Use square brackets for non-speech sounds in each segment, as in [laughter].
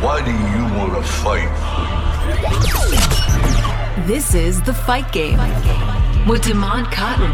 Why do you want to fight? This is The Fight Game with Damon Cotton.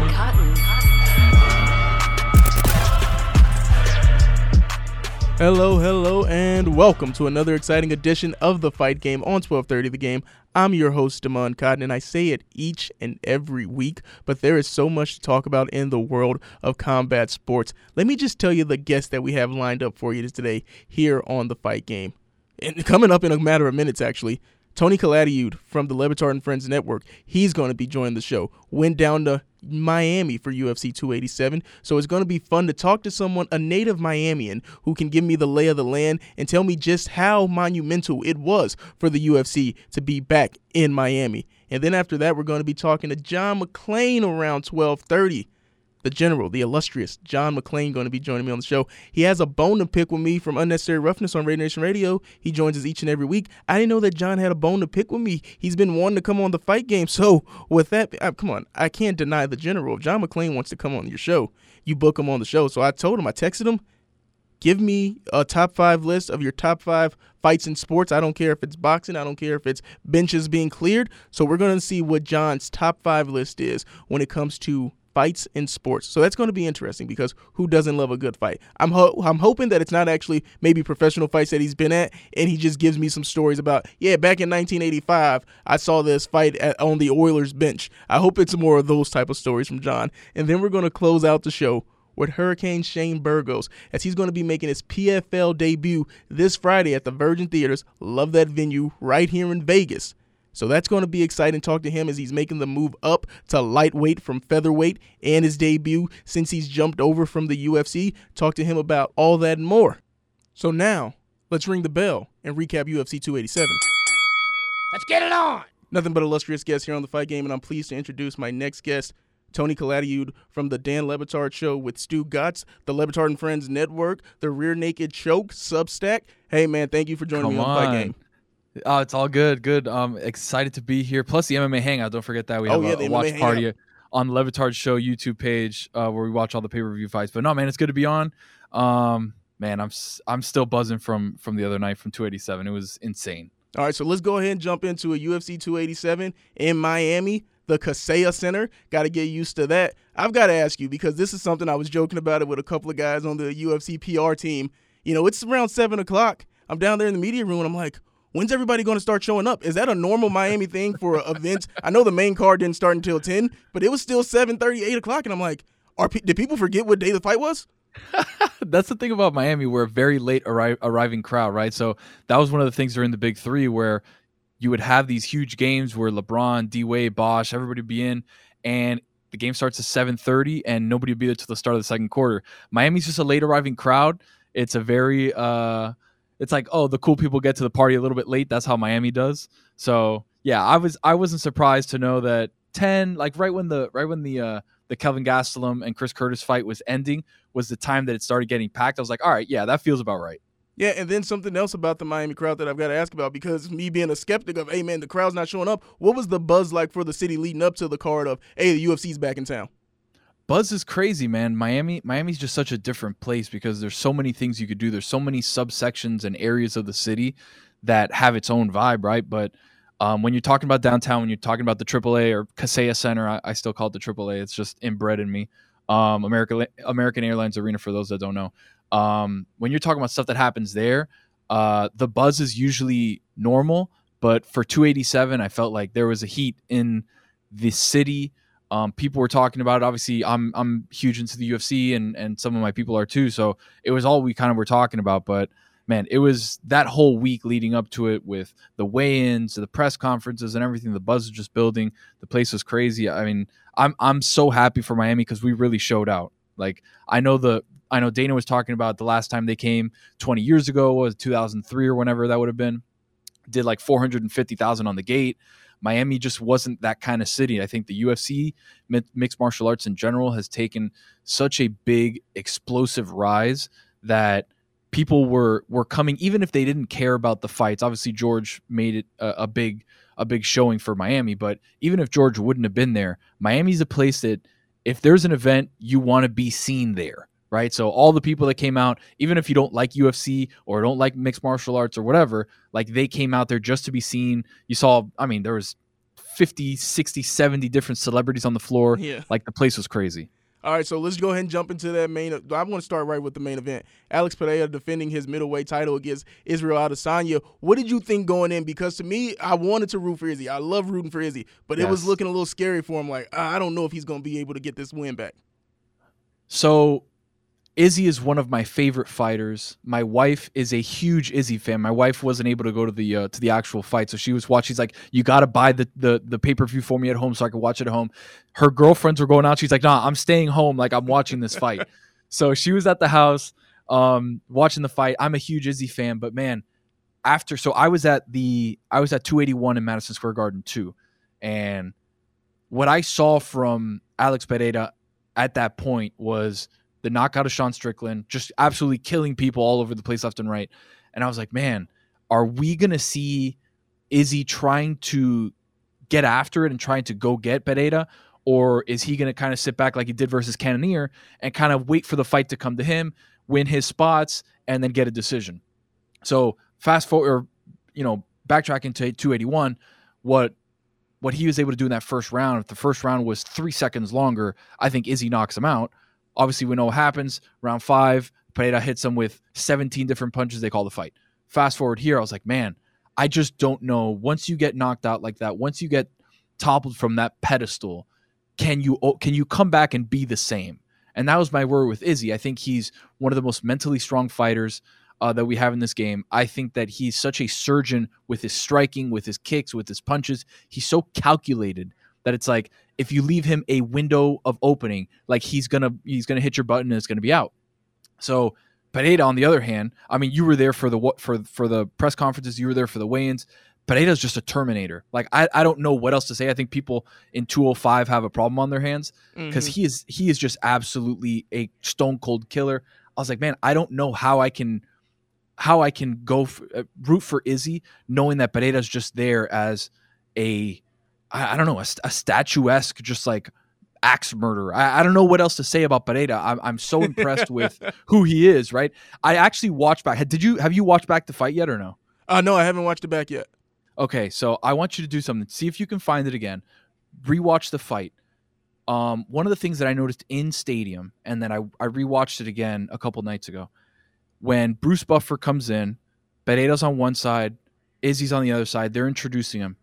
Hello, hello, and welcome to another exciting edition of The Fight Game on 1230 The Game. I'm your host, Damon Cotton, and I say it each and every week, but there is so much to talk about in the world of combat sports. Let me just tell you the guests that we have lined up for you today here on The Fight Game and coming up in a matter of minutes, actually, Tony Calatayud from the Le Batard and Friends Network, he's going to be joining the show. Went down to Miami for UFC 287, so it's going to be fun to talk to someone, a native Miamian, who can give me the lay of the land and tell me just how monumental it was for the UFC to be back in Miami. And then after that, we're going to be talking to John McClain around 1230 the general, the illustrious John McClain, going to be joining me on the show. He has a bone to pick with me from Unnecessary Roughness on Raider Nation Radio. He joins us each and every week. I didn't know that John had a bone to pick with me. He's been wanting to come on the fight game. So, with that, uh, come on, I can't deny the general. If John McClain wants to come on your show, you book him on the show. So I told him, I texted him, give me a top five list of your top five fights in sports. I don't care if it's boxing. I don't care if it's benches being cleared. So we're going to see what John's top five list is when it comes to fights in sports. So that's going to be interesting because who doesn't love a good fight? I'm ho- I'm hoping that it's not actually maybe professional fights that he's been at, and he just gives me some stories about yeah, back in 1985, I saw this fight at, on the Oilers bench. I hope it's more of those type of stories from John, and then we're going to close out the show with Hurricane Shane Burgos as he's going to be making his PFL debut this Friday at the Virgin Theaters. Love that venue right here in Vegas. So that's going to be exciting. Talk to him as he's making the move up to lightweight from featherweight and his debut since he's jumped over from the UFC. Talk to him about all that and more. So now, let's ring the bell and recap UFC 287. Let's get it on. Nothing but illustrious guests here on the fight game, and I'm pleased to introduce my next guest. Tony Calatayud from the Dan Le Batard Show with Stugotz, the Le Batard and Friends Network, the Rear Naked Choke, Substack. Hey man, thank you for joining Come me on, on. the fight game. Oh, it's all good. Good. Um, excited to be here. Plus the MMA hangout. Don't forget that we have oh, yeah, a, a watch party on the Le Show YouTube page uh, where we watch all the pay per view fights. But no, man, it's good to be on. Um, man, I'm I'm still buzzing from from the other night from 287. It was insane. All right, so let's go ahead and jump into a UFC 287 in Miami, the Kaseya Center. Got to get used to that. I've got to ask you because this is something I was joking about it with a couple of guys on the UFC PR team. You know, it's around seven o'clock. I'm down there in the media room and I'm like, When's everybody going to start showing up? Is that a normal Miami thing for events? I know the main card didn't start until 10, but it was still 7 30, 8 o'clock. And I'm like, are did people forget what day the fight was? [laughs] That's the thing about Miami. We're a very late arri- arriving crowd, right? So that was one of the things during the big three where you would have these huge games where LeBron, D Wade, Bosh, everybody would be in, and the game starts at 7:30 and nobody would be there till the start of the second quarter. Miami's just a late arriving crowd. It's a very uh it's like oh the cool people get to the party a little bit late that's how miami does so yeah i was i wasn't surprised to know that 10 like right when the right when the uh the kelvin gastelum and chris curtis fight was ending was the time that it started getting packed i was like all right yeah that feels about right yeah, and then something else about the Miami crowd that I've got to ask about because me being a skeptic of, hey man, the crowd's not showing up. What was the buzz like for the city leading up to the card of, hey, the UFC's back in town? Buzz is crazy, man. Miami, Miami's just such a different place because there's so many things you could do. There's so many subsections and areas of the city that have its own vibe, right? But um, when you're talking about downtown, when you're talking about the AAA or Kaseya Center, I, I still call it the AAA. It's just inbred in me. Um, American American Airlines Arena, for those that don't know. Um, when you're talking about stuff that happens there, uh, the buzz is usually normal. But for 287, I felt like there was a heat in the city um, people were talking about it. Obviously, I'm I'm huge into the UFC, and and some of my people are too. So it was all we kind of were talking about. But man, it was that whole week leading up to it with the weigh-ins, the press conferences, and everything. The buzz was just building. The place was crazy. I mean, I'm I'm so happy for Miami because we really showed out. Like I know the I know Dana was talking about the last time they came 20 years ago was 2003 or whenever that would have been. Did like 450,000 on the gate. Miami just wasn't that kind of city. I think the UFC, mixed martial arts in general, has taken such a big explosive rise that people were were coming even if they didn't care about the fights. Obviously, George made it a, a big a big showing for Miami, but even if George wouldn't have been there, Miami's a place that if there's an event, you want to be seen there right? So all the people that came out, even if you don't like UFC or don't like mixed martial arts or whatever, like they came out there just to be seen. You saw, I mean, there was 50, 60, 70 different celebrities on the floor. Yeah. Like the place was crazy. All right, so let's go ahead and jump into that main. I'm going to start right with the main event. Alex Pereira defending his middleweight title against Israel Adesanya. What did you think going in? Because to me, I wanted to root for Izzy. I love rooting for Izzy, but it was looking a little scary for him. Like ah, I don't know if he's going to be able to get this win back. So Izzy is one of my favorite fighters. My wife is a huge Izzy fan. My wife wasn't able to go to the uh, to the actual fight, so she was watching. She's like, "You got to buy the the the pay per view for me at home so I can watch it at home." Her girlfriends were going out. She's like, "Nah, I'm staying home. Like I'm watching this fight." [laughs] so she was at the house um, watching the fight. I'm a huge Izzy fan, but man, after so I was at the I was at 281 in Madison Square Garden too, and what I saw from Alex Pereira at that point was the knockout of Sean Strickland, just absolutely killing people all over the place left and right. And I was like, man, are we gonna see Izzy trying to get after it and trying to go get Pereira? Or is he going to kind of sit back like he did versus Cannonier and kind of wait for the fight to come to him, win his spots, and then get a decision? So fast forward, or, you know, backtracking to 281, what what he was able to do in that first round, if the first round was three seconds longer, I think Izzy knocks him out. Obviously, we know what happens. Round five, Pereira hits him with 17 different punches. They call the fight. Fast forward here, I was like, man, I just don't know. Once you get knocked out like that, once you get toppled from that pedestal, can you can you come back and be the same? And that was my word with Izzy. I think he's one of the most mentally strong fighters uh, that we have in this game. I think that he's such a surgeon with his striking, with his kicks, with his punches. He's so calculated that it's like if you leave him a window of opening, like he's gonna he's gonna hit your button and it's gonna be out. So Pereira, on the other hand, I mean, you were there for the what for for the press conferences, you were there for the weigh-ins. Pereira's just a Terminator. Like I, I don't know what else to say. I think people in 205 have a problem on their hands because Mhm. he is he is just absolutely a stone cold killer. I was like, man, I don't know how I can how I can go f uh, root for Izzy knowing that Pereira's just there as a I, I don't know a, a statuesque just like axe murderer. I, I don't know what else to say about Pereira. I'm, I'm so impressed with [laughs] who he is. Right? I actually watched back. Did you have you watched back the fight yet or no? Uh, no, I haven't watched it back yet. Okay, so I want you to do something. See if you can find it again. Rewatch the fight. Um, one of the things that I noticed in Stadium, and then I, I rewatched it again a couple nights ago, when Bruce Buffer comes in, Pereira's on one side, Izzy's on the other side. They're introducing him.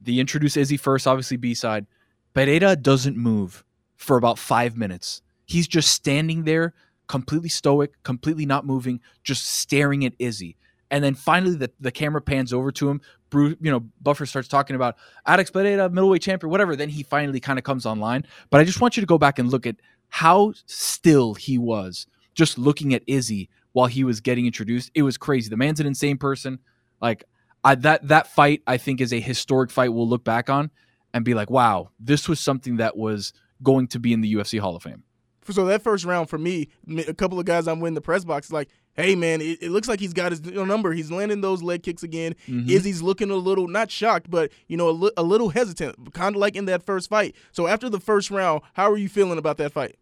They introduce Izzy first, obviously B side. Pereira doesn't move for about five minutes. He's just standing there, completely stoic, completely not moving, just staring at Izzy. And then finally, the, the camera pans over to him. Bruce, you know, Buffer starts talking about Alex Pereira, middleweight champion, whatever. Then he finally kind of comes online. But I just want you to go back and look at how still he was, just looking at Izzy while he was getting introduced. It was crazy. The man's an insane person. Like I, that that fight, I think, is a historic fight we'll look back on and be like, wow, this was something that was going to be in the UFC Hall of Fame. So that first round for me, a couple of guys I'm in the press box like, hey man, it, it looks like he's got his number. He's landing those leg kicks again. Mhm. Izzy's looking a little not shocked, but you know a, li- a little hesitant, kind of like in that first fight. So after the first round, how are you feeling about that fight?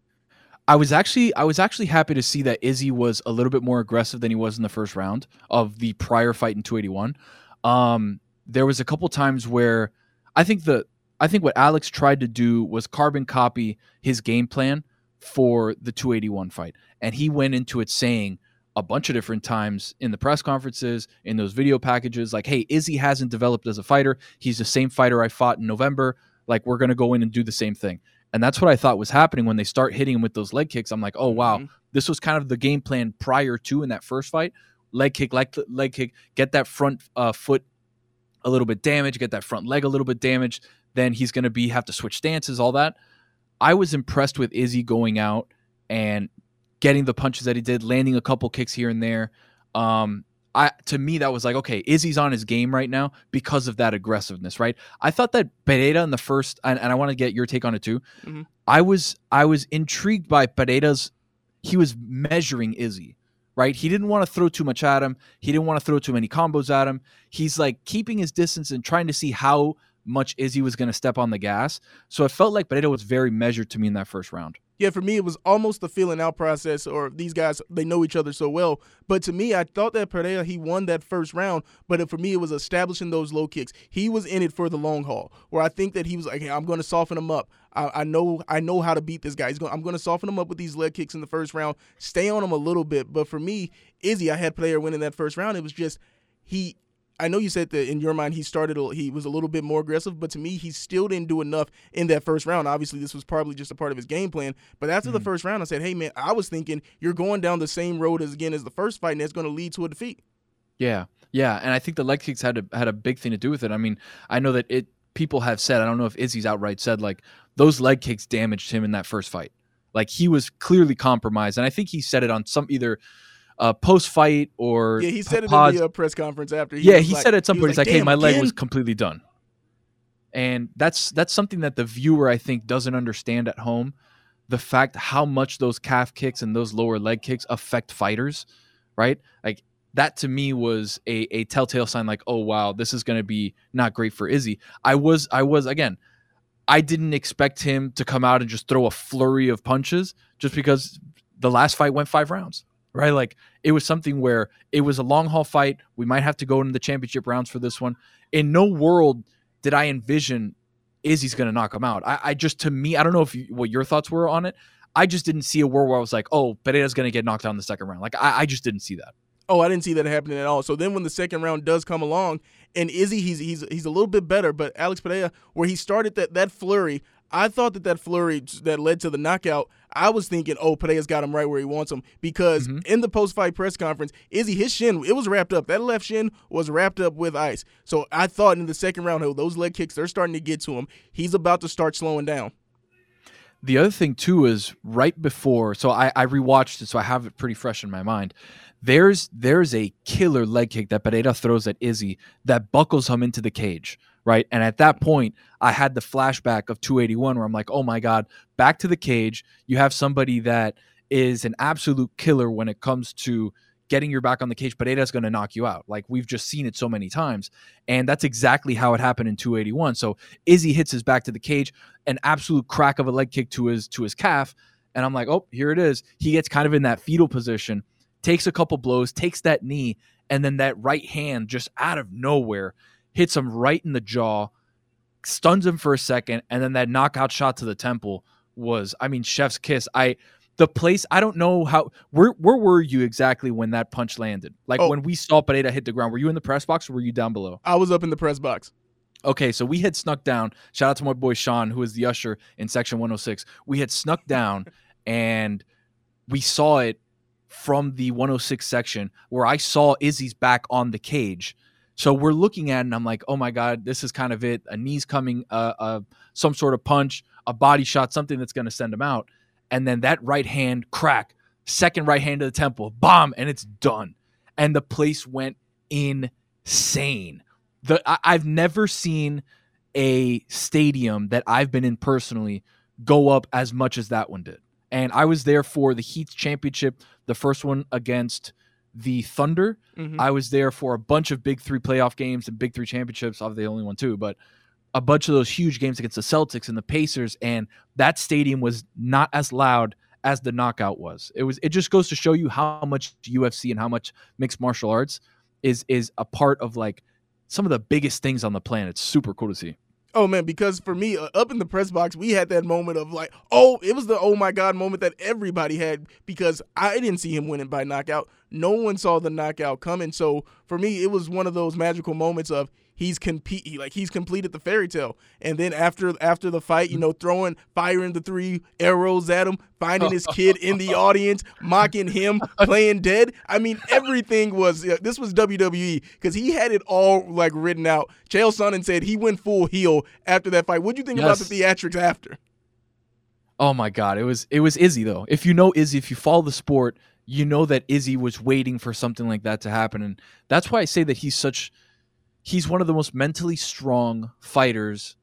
I was actually I was actually happy to see that Izzy was a little bit more aggressive than he was in the first round of the prior fight in 281. Um, there was a couple times where I think the I think what Alex tried to do was carbon copy his game plan for the 281 fight, and he went into it saying a bunch of different times in the press conferences, in those video packages, like, "Hey, Izzy hasn't developed as a fighter. He's the same fighter I fought in November. Like, we're gonna go in and do the same thing." And that's what I thought was happening when they start hitting him with those leg kicks. I'm like, oh wow, Mhm. this was kind of the game plan prior to in that first fight. Leg kick, leg leg kick, get that front uh, foot a little bit damaged, get that front leg a little bit damaged. Then he's going to be have to switch stances, all that. I was impressed with Izzy going out and getting the punches that he did, landing a couple kicks here and there. Um, I to me that was like okay, Izzy's on his game right now because of that aggressiveness, right? I thought that Pereira in the first, and, and I want to get your take on it too. Mhm. I was I was intrigued by Pereira's. He was measuring Izzy, right? He didn't want to throw too much at him. He didn't want to throw too many combos at him. He's like keeping his distance and trying to see how much Izzy was going to step on the gas. So it felt like Pereira was very measured to me in that first round. Yeah, for me, it was almost the feeling out process, or these guys, they know each other so well. But to me, I thought that Pereira, he won that first round, but for me, it was establishing those low kicks. He was in it for the long haul, where I think that he was like, hey, I'm going to soften him up. I, I, know I know how to beat this guy. Going, I'm going to soften him up with these leg kicks in the first round, stay on him a little bit. But for me, Izzy, I had Pereira winning that first round. It was just, he I know you said that in your mind he started he was a little bit more aggressive, but to me he still didn't do enough in that first round. Obviously, this was probably just a part of his game plan. But after mm-hmm. the first round, I said, "Hey man, I was thinking you're going down the same road as again as the first fight, and it's going to lead to a defeat." Yeah, yeah, and I think the leg kicks had a, had a big thing to do with it. I mean, I know that it people have said I don't know if Izzy's outright said like those leg kicks damaged him in that first fight. Like he was clearly compromised, and I think he said it on some either uh, post fight or yeah, he said it in the uh, press conference after. He yeah, he like, said at some point, he's like, "Hey, my leg was completely done," and that's that's something that the viewer I think doesn't understand at home. The fact how much those calf kicks and those lower leg kicks affect fighters, right? Like that to me was a, a telltale sign like oh wow this is going to be not great for izzy i was i was again i didn't expect him to come out and just throw a flurry of punches just because the last fight went five rounds right? Like it was something where it was a long haul fight. We might have to go into the championship rounds for this one. In no world did I envision Izzy's going to knock him out. I, I, just, to me, I don't know if you, what your thoughts were on it. I just didn't see a world where I was like, oh, Pereira's going to get knocked out in the second round. Like I, I just didn't see that. Oh, I didn't see that happening at all. So then when the second round does come along, and Izzy, he's he's he's a little bit better, but Alex Pereira, where he started that that flurry, I thought that that flurry that led to the knockout, I was thinking, oh, Pereira's got him right where he wants him because mm-hmm. in the post-fight press conference, Izzy his shin it was wrapped up. That left shin was wrapped up with ice. So I thought in the second round, oh, those leg kicks they're starting to get to him. He's about to start slowing down. The other thing too is right before, so I, I rewatched it, so I have it pretty fresh in my mind. There's there's a killer leg kick that Pereira throws at Izzy that buckles him into the cage right? And at that point, I had the flashback of 281 where I'm like, oh my God, back to the cage. You have somebody that is an absolute killer when it comes to getting your back on the cage. Pereira's going to knock you out. Like we've just seen it so many times. And that's exactly how it happened in 281. So Izzy hits his back to the cage, an absolute crack of a leg kick to his to his calf. And I'm like, oh, here it is. He gets kind of in that fetal position, takes a couple blows, takes that knee, and then that right hand just out of nowhere hits him right in the jaw, stuns him for a second, and then that knockout shot to the temple was, I mean, chef's kiss. I the place I don't know how where where were you exactly when that punch landed? Like oh. when we saw Pereira hit the ground, were you in the press box or were you down below? I was up in the press box. Okay, so we had snuck down. Shout out to my boy Sean, who is the usher in section 106. We had snuck [laughs] down and we saw it from the 106 section where I saw Izzy's back on the cage so we're looking at it and I'm like, oh my God, this is kind of it. A knee's coming, uh, uh, some sort of punch, a body shot, something that's going to send him out. And then that right hand crack, second right hand to the temple, bomb, and it's done. And the place went insane. The I, I've never seen a stadium that I've been in personally go up as much as that one did. And I was there for the Heat Championship, the first one against – the Thunder. Mm-hmm. I was there for a bunch of Big Three playoff games and Big Three championships. Obviously, the only one too, but a bunch of those huge games against the Celtics and the Pacers, and that stadium was not as loud as the knockout was. It was. It just goes to show you how much UFC and how much mixed martial arts is is a part of like some of the biggest things on the planet. It's super cool to see. Oh man, because for me, uh, up in the press box, we had that moment of like, oh, it was the oh my god moment that everybody had because I didn't see him winning by knockout. No one saw the knockout coming. So for me, it was one of those magical moments of he's compete like he's completed the fairy tale. And then after after the fight, you know, throwing firing the three arrows at him, finding his kid in the [laughs] audience, mocking him, playing dead. I mean, everything was this was WWE because he had it all like written out. Chael Sonnen said he went full heel after that fight. What do you think yes. about the theatrics after? Oh my god, it was it was Izzy though. If you know Izzy, if you follow the sport, you know that Izzy was waiting for something like that to happen, and that's why I say that he's such he's one of the most mentally strong fighters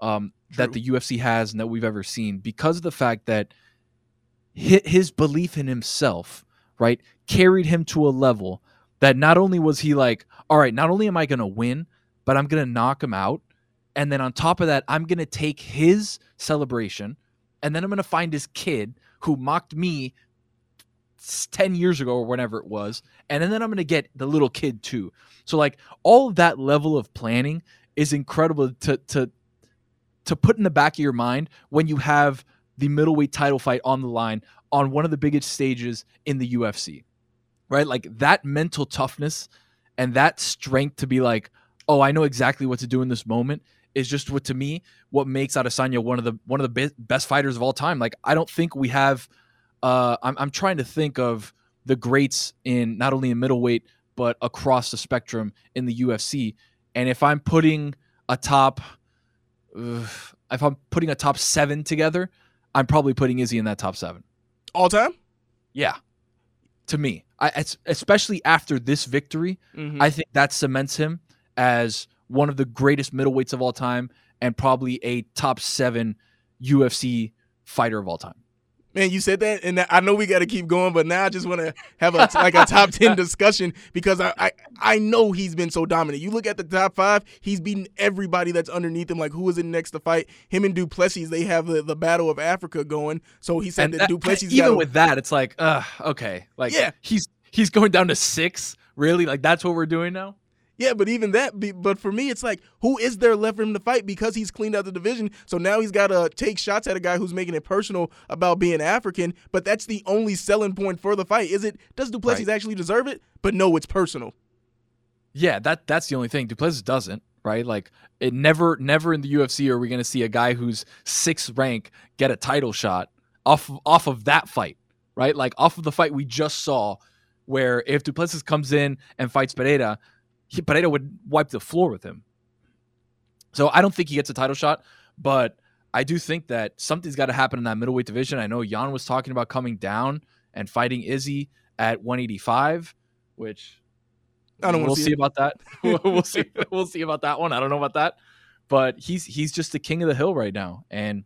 um, that the UFC has and that we've ever seen because of the fact that his belief in himself, right, carried him to a level that not only was he like, all right, not only am I going to win, but I'm going to knock him out. And then on top of that, I'm going to take his celebration and then I'm gonna find this kid who mocked me 10 years ago or whenever it was, and then I'm gonna get the little kid too. So like all of that level of planning is incredible to to to put in the back of your mind when you have the middleweight title fight on the line on one of the biggest stages in the UFC. Right? Like that mental toughness and that strength to be like, "Oh, I know exactly what to do in this moment." Is just what to me what makes Adesanya one of the one of the be- best fighters of all time. Like I don't think we have. Uh, I'm I'm trying to think of the greats in not only in middleweight but across the spectrum in the UFC. And if I'm putting a top, uh, if I'm putting a top seven together, I'm probably putting Izzy in that top seven. All time? Yeah, to me, I especially after this victory, Mhm. I think that cements him as one of the greatest middleweights of all time and probably a top seven UFC fighter of all time. Man, you said that, and I know we got to keep going, but now I just want to have a like a top ten [laughs] discussion because I, I I know he's been so dominant. You look at the top five, he's beaten everybody that's underneath him. Like who is in next to fight? Him and Duplessis, they have the, the battle of Africa going. So he said And that, that- Duplessis even with that, it's like, uh, okay, like Yeah. he's he's going down to six. Really, like that's what we're doing now. Yeah, but even that, be- but for me, it's like, who is there left for him to fight because he's cleaned out the division? So now he's got to take shots at a guy who's making it personal about being African. But that's the only selling point for the fight. Is it? Does Duplessis Right. actually deserve it? But no, it's personal. Yeah, that that's the only thing. Duplessis doesn't, right? Like it never never in the UFC are we going to see a guy who's sixth rank get a title shot off off of that fight, right? Like off of the fight we just saw, where if Duplessis comes in and fights Pereira, he, Pereira would wipe the floor with him. So I don't think he gets a title shot, but I do think that something's got to happen in that middleweight division. I know Jan was talking about coming down and fighting Izzy at 185, which I don't we'll see see about that. [laughs] we'll we'll see. We'll see about that one. I don't know about that, but he's he's just the king of the hill right now, and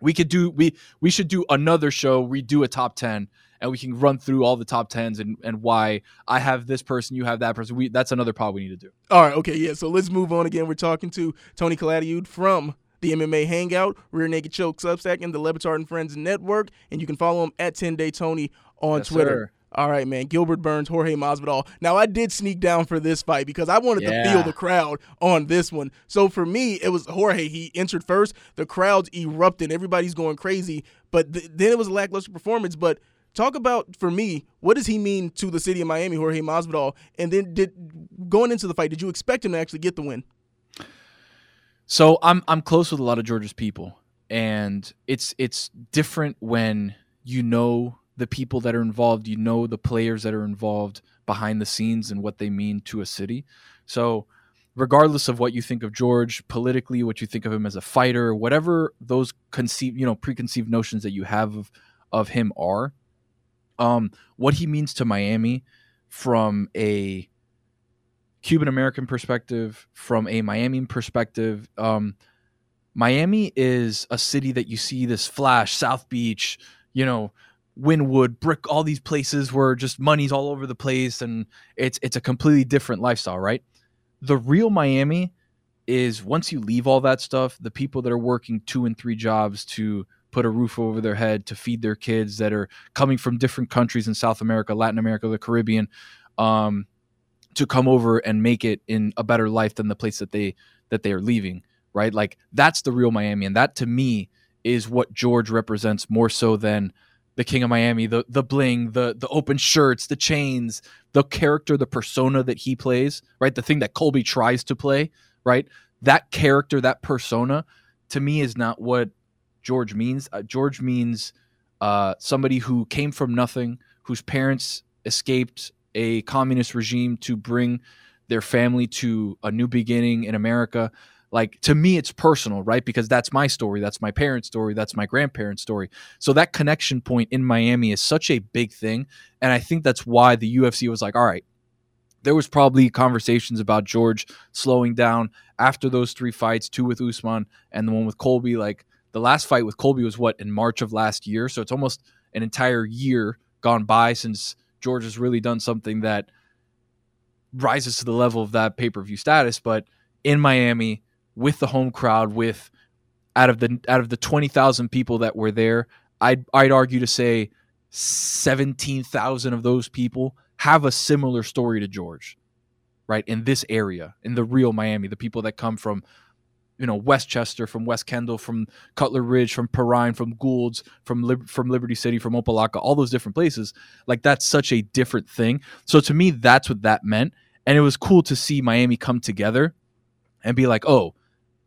we could do we we should do another show. We do a top ten, and we can run through all the top tens and and why I have this person, you have that person. We that's another pod we need to do. All right, okay, yeah. So let's move on again. We're talking to Tony Calatayud from the MMA Hangout, Rear Naked Choke Substack, and the Le Batard and Friends Network. And you can follow him at 10 Day Tony on Yes, Twitter. sir. All right, man. Gilbert Burns, Jorge Masvidal. Now, I did sneak down for this fight because I wanted to feel the crowd on this one. So for me, it was Jorge. He entered first. The crowds erupted. Everybody's going crazy. But th- then it was a lackluster performance. But talk about for me, what does he mean to the city of Miami, Jorge Masvidal? And then did going into the fight, did you expect him to actually get the win? So I'm I'm close with a lot of Georgia's people, and it's it's different when you know the people that are involved, you know the players that are involved behind the scenes and what they mean to a city. So regardless of what you think of George politically, what you think of him as a fighter, whatever those conceived, you know, preconceived notions that you have of of him are, um, what he means to Miami from a Cuban American perspective, from a Miami perspective, um, Miami is a city that you see this flash, South Beach, you know, Wynwood, Brick, all these places where just money's all over the place, and it's it's a completely different lifestyle, right? The real Miami is once you leave all that stuff, the people that are working two and three jobs to put a roof over their head, to feed their kids, that are coming from different countries in South America, Latin America, the Caribbean, um, to come over and make it in a better life than the place that they that they are leaving right? Like that's the real miami and that to me is what george represents more so than the king of miami the the bling the the open shirts the chains the character the persona that he plays right? The thing that colby tries to play right? That character that persona to me is not what george means uh, george means uh, somebody who came from nothing whose parents escaped a communist regime to bring their family to a new beginning in America. Like to me, it's personal, right? Because that's my story, that's my parents' story, that's my grandparents' story. So that connection point in Miami is such a big thing, and I think that's why the UFC was like, all right. There was probably conversations about George slowing down after those three fights, two with Usman and the one with Colby. Like the last fight with Colby was what in March of last year, so it's almost an entire year gone by since George has really done something that rises to the level of that pay per view status. But in Miami, with the home crowd, with out of the out of the twenty thousand people that were there, I'd I'd argue to say seventeen thousand of those people have a similar story to George, right? In this area, in the real Miami, the people that come from you know Westchester, from West Kendall, from Cutler Ridge, from Perrine, from Goulds, from Lib- from Liberty City, from Opa-locka, all those different places. Like that's such a different thing. So to me, that's what that meant, and it was cool to see Miami come together and be like, oh,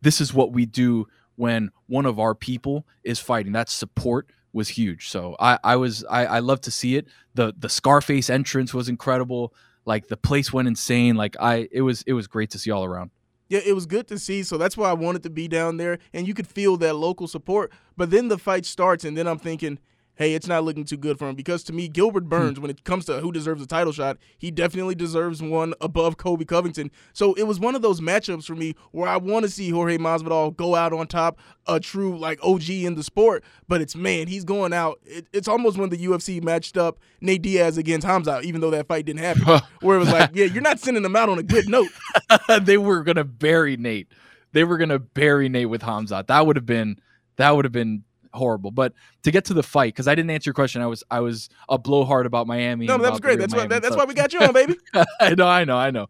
this is what we do when one of our people is fighting. That support was huge. So I, I was I, I love to see it. The the Scarface entrance was incredible. Like the place went insane. Like I it was it was great to see all around. Yeah, it was good to see. So that's why I wanted to be down there, and you could feel that local support. But then the fight starts, and then I'm thinking, hey, it's not looking too good for him because to me, Gilbert Hmm. Burns, when it comes to who deserves a title shot, he definitely deserves one above Colby Covington. So it was one of those matchups for me where I want to see Jorge Masvidal go out on top, a true like OG in the sport. But it's man, he's going out. It, it's almost when the UFC matched up Nate Diaz against Hamza, even though that fight didn't happen, [laughs] where it was like, yeah, you're not sending them out on a good note. [laughs] they were gonna bury Nate. They were gonna bury Nate with Hamza. That would have been that would have been horrible. But to get to the fight, because I didn't answer your question, I was I was a blowhard about Miami. No, that was great. That's why that, that's why we got you on, baby. [laughs] I know, I know, I know.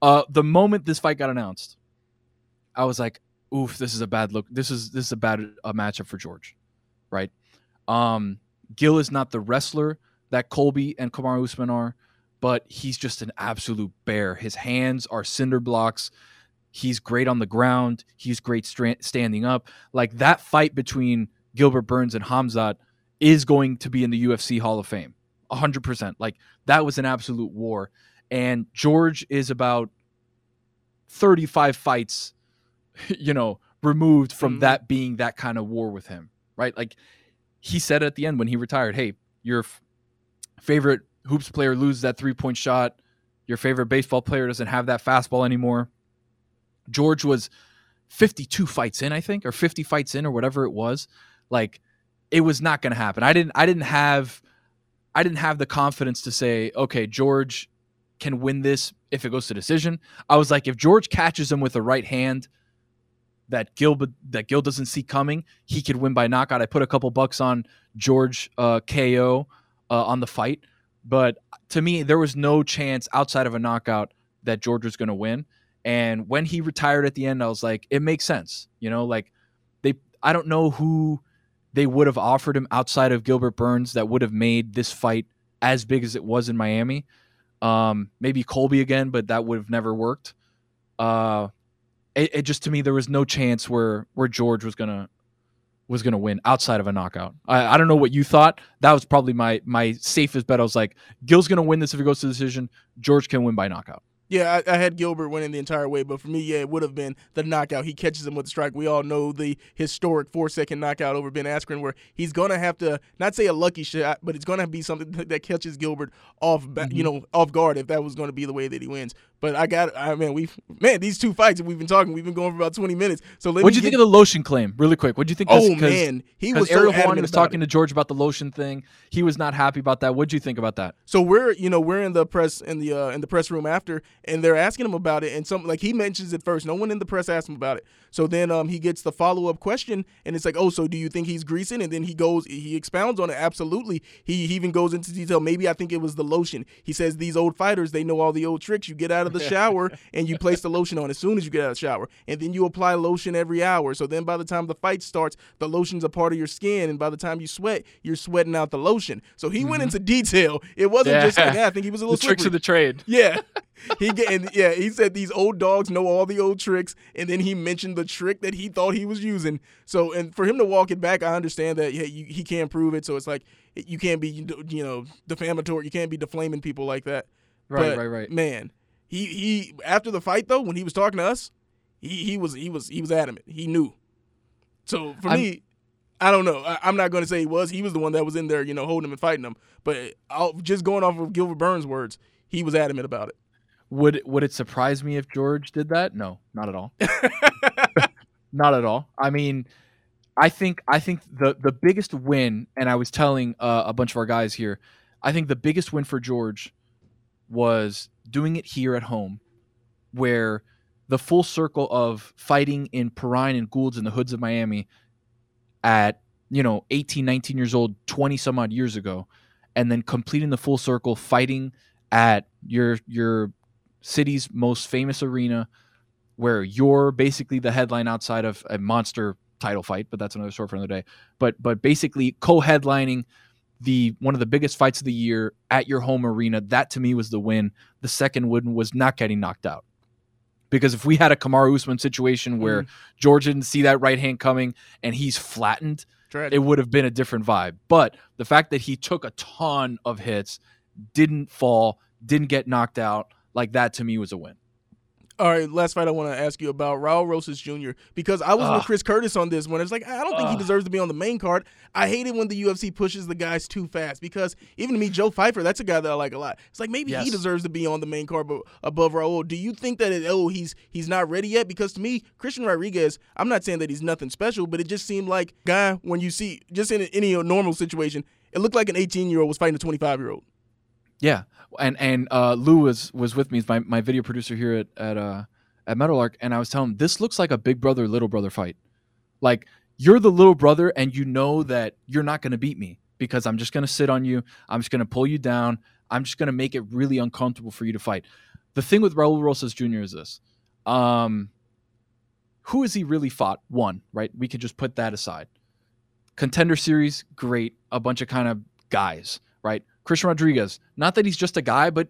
Uh, the moment this fight got announced, I was like, "Oof, this is a bad look. This is this is a bad uh, matchup for George." Right? Um, Gil is not the wrestler that Colby and Kamar Usman are, but he's just an absolute bear. His hands are cinder blocks. He's great on the ground. He's great stra- standing up. Like that fight between Gilbert Burns and Hamzat is going to be in the UFC Hall of Fame. 100%. Like that was an absolute war. And George is about 35 fights, [laughs] you know, removed from Mhm. that being that kind of war with him, right? Like he said at the end when he retired, hey, your f- favorite hoops player loses that three point shot. Your favorite baseball player doesn't have that fastball anymore. George was 52 fights in, I think, or 50 fights in, or whatever it was. Like it was not going to happen. I didn't. I didn't have. I didn't have the confidence to say, okay, George can win this if it goes to decision. I was like, if George catches him with a right hand that Gil that Gil doesn't see coming, he could win by knockout. I put a couple bucks on George uh, KO uh, on the fight, but to me, there was no chance outside of a knockout that George was going to win. And when he retired at the end, I was like, it makes sense. You know, like they, I don't know who they would have offered him outside of Gilbert Burns that would have made this fight as big as it was in Miami. Um, maybe Colby again, but that would have never worked. Uh, it, it just to me there was no chance where where George was gonna was gonna win outside of a knockout. I, I don't know what you thought. That was probably my my safest bet. I was like, Gil's gonna win this if it goes to decision. George can win by knockout. Yeah, I, I had Gilbert winning the entire way, but for me, yeah, it would have been the knockout. He catches him with the strike. We all know the historic four second knockout over Ben Askren, where he's gonna have to not say a lucky shot, but it's gonna be something [laughs] that catches Gilbert off, ba- you mm-hmm. know, off guard if that was going to be the way that he wins. But I got, I mean, we, man, these two fights that we've been talking, we've been going for about twenty minutes. So What'd you me think of the lotion claim, really quick? What'd you think? Oh man, he was so Ariel adamant was talking it. to George about the lotion thing. He was not happy about that. What'd you think about that? So we're you know we're in the press in the uh, in the press room after, and they're asking him about it, and some like he mentions it first. No one in the press asked him about it. So then um he gets the follow up question, and it's like, oh, so do you think he's greasing? And then he goes, he expounds on it. Absolutely. He, he even goes into detail. Maybe I think it was the lotion. He says these old fighters they know all the old tricks. You get out of the shower [laughs] and you place the lotion on as soon as you get out of the shower, and then you apply lotion every hour. So then by the time the fight starts, the lotion's a part of your skin, and by the time you sweat, you're sweating out the lotion. So he went into detail. It wasn't just like, Mm-hmm. Yeah. "Ah, I think he was a The little tricks of the trade. Yeah. [laughs] He get, and yeah, he said these old dogs know all the old tricks, and then he mentioned the trick that he thought he was using. So, and for him to walk it back, I understand that yeah, you, he can't prove it. So it's like you can't be you know defamatory, you can't be defaming people like that. Right, But, right, right. Man, he he after the fight though, when he was talking to us, he he was he was he was adamant. He knew. So for I'm- me, I don't know. I, I'm not going to say he was. He was the one that was in there, you know, holding him and fighting him. But I'll, just going off of Gilbert Burns' words, he was adamant about it. Would would it surprise me if George did that? No, not at all. [laughs] not at all. I mean, I think I think the the biggest win, and I was telling uh, a bunch of our guys here, I think the biggest win for George was doing it here at home, where the full circle of fighting in Perrine and Goulds in the hoods of Miami at, you know, 18, 19 years old, 20 some odd years ago, and then completing the full circle fighting at your your city's most famous arena where you're basically the headline outside of a monster title fight, but that's another story for another day. But but basically co-headlining the one of the biggest fights of the year at your home arena. That to me was the win. The second win was not getting knocked out. Because if we had a Kamaru Usman situation where Mm. George didn't see that right hand coming and he's flattened, Tragic. it would have been a different vibe. But the fact that he took a ton of hits, didn't fall, didn't get knocked out, like that to me was a win. All right, last fight I want to ask you about Raul Rosas Jr. because I was with Chris Curtis on this one. It's like I don't think he deserves to be on the main card. I hate it when the UFC pushes the guys too fast because even to me, Joe Pyfer, that's a guy that I like a lot. It's like maybe he deserves to be on the main card, but above Raul. Do you think that it, oh he's he's not ready yet? Because to me, Christian Rodriguez, I'm not saying that he's nothing special, but it just seemed like guy when you see just in any normal situation, it looked like an 18 year old was fighting a 25 year old. Yeah, and and uh, Lou was was with me, he's my my video producer here at at uh, at Meadowlark, and I was telling him this looks like a big brother little brother fight. Like you're the little brother, and you know that you're not going to beat me because I'm just going to sit on you. I'm just going to pull you down. I'm just going to make it really uncomfortable for you to fight. The thing with Raul Rosas Jr. is this: um, who has he really fought? One, right? We could just put that aside. Contender series, great. A bunch of kind of guys, right? Christian Rodriguez, not that he's just a guy, but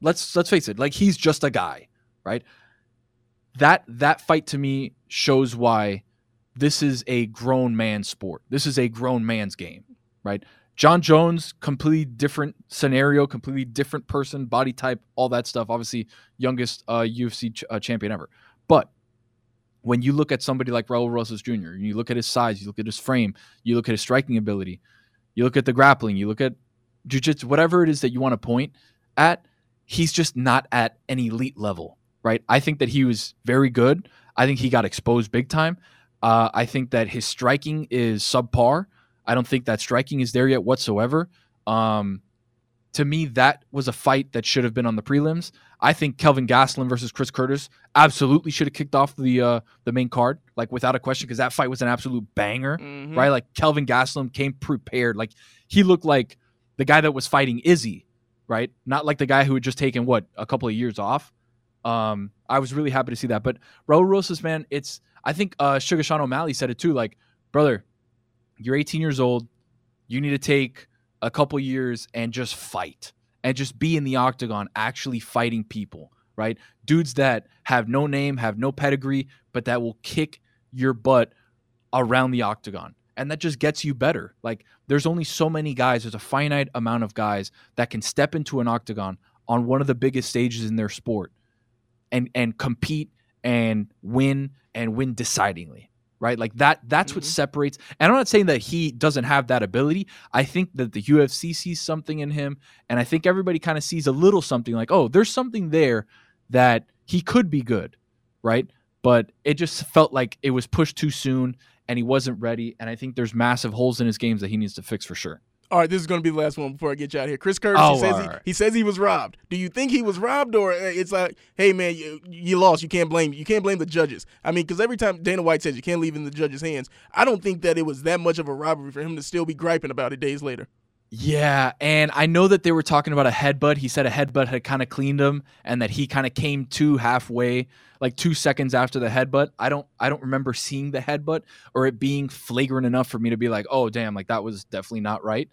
let's let's face it, like he's just a guy, right? That that fight to me shows why this is a grown man sport. This is a grown man's game, right? Jon Jones, completely different scenario, completely different person, body type, all that stuff. Obviously, youngest uh, UFC ch- uh, champion ever. But when you look at somebody like Raul Rosas Jr., you look at his size, you look at his frame, you look at his striking ability, you look at the grappling, you look at jiu-jitsu, whatever it is that you want to point at, he's just not at an elite level, right? I think that he was very good. I think he got exposed big time. Uh, I think that his striking is subpar. I don't think that striking is there yet whatsoever. Um, to me, that was a fight that should have been on the prelims. I think Kelvin Gastelum versus Chris Curtis absolutely should have kicked off the uh, the main card, like without a question, because that fight was an absolute banger Mhm. right? Like Kelvin Gastelum came prepared. Like he looked like the guy that was fighting Izzy, right? Not like the guy who had just taken what a couple of years off. Um, I was really happy to see that. But Raul Rosas, man, it's I think uh, Sugar Sean O'Malley said it too. Like, brother, you're 18 years old. You need to take a couple years and just fight and just be in the octagon, actually fighting people, right? Dudes that have no name, have no pedigree, but that will kick your butt around the octagon. And that just gets you better. Like there's only so many guys, there's a finite amount of guys that can step into an octagon on one of the biggest stages in their sport and and compete and win and win decidingly. Right? Like that that's what Mhm. separates and I'm not saying that he doesn't have that ability. I think that the UFC sees something in him and I think everybody kind of sees a little something like, "Oh, there's something there that he could be good." Right? But it just felt like it was pushed too soon and he wasn't ready. And I think there's massive holes in his games that he needs to fix for sure. All right, this is going to be the last one before I get you out of here. Chris Curtis, Oh, he says all he, he says he was robbed. Do you think he was robbed, or uh, it's like, hey man, you, you lost. You can't blame you can't blame the judges. I mean, because every time Dana White says you can't leave in the judges' hands, I don't think that it was that much of a robbery for him to still be griping about it days later. Yeah, and I know that they were talking about a headbutt. He said a headbutt had kind of cleaned him, and that he kind of came to halfway, like two seconds after the headbutt. I don't, I don't remember seeing the headbutt or it being flagrant enough for me to be like, oh damn, like that was definitely not right.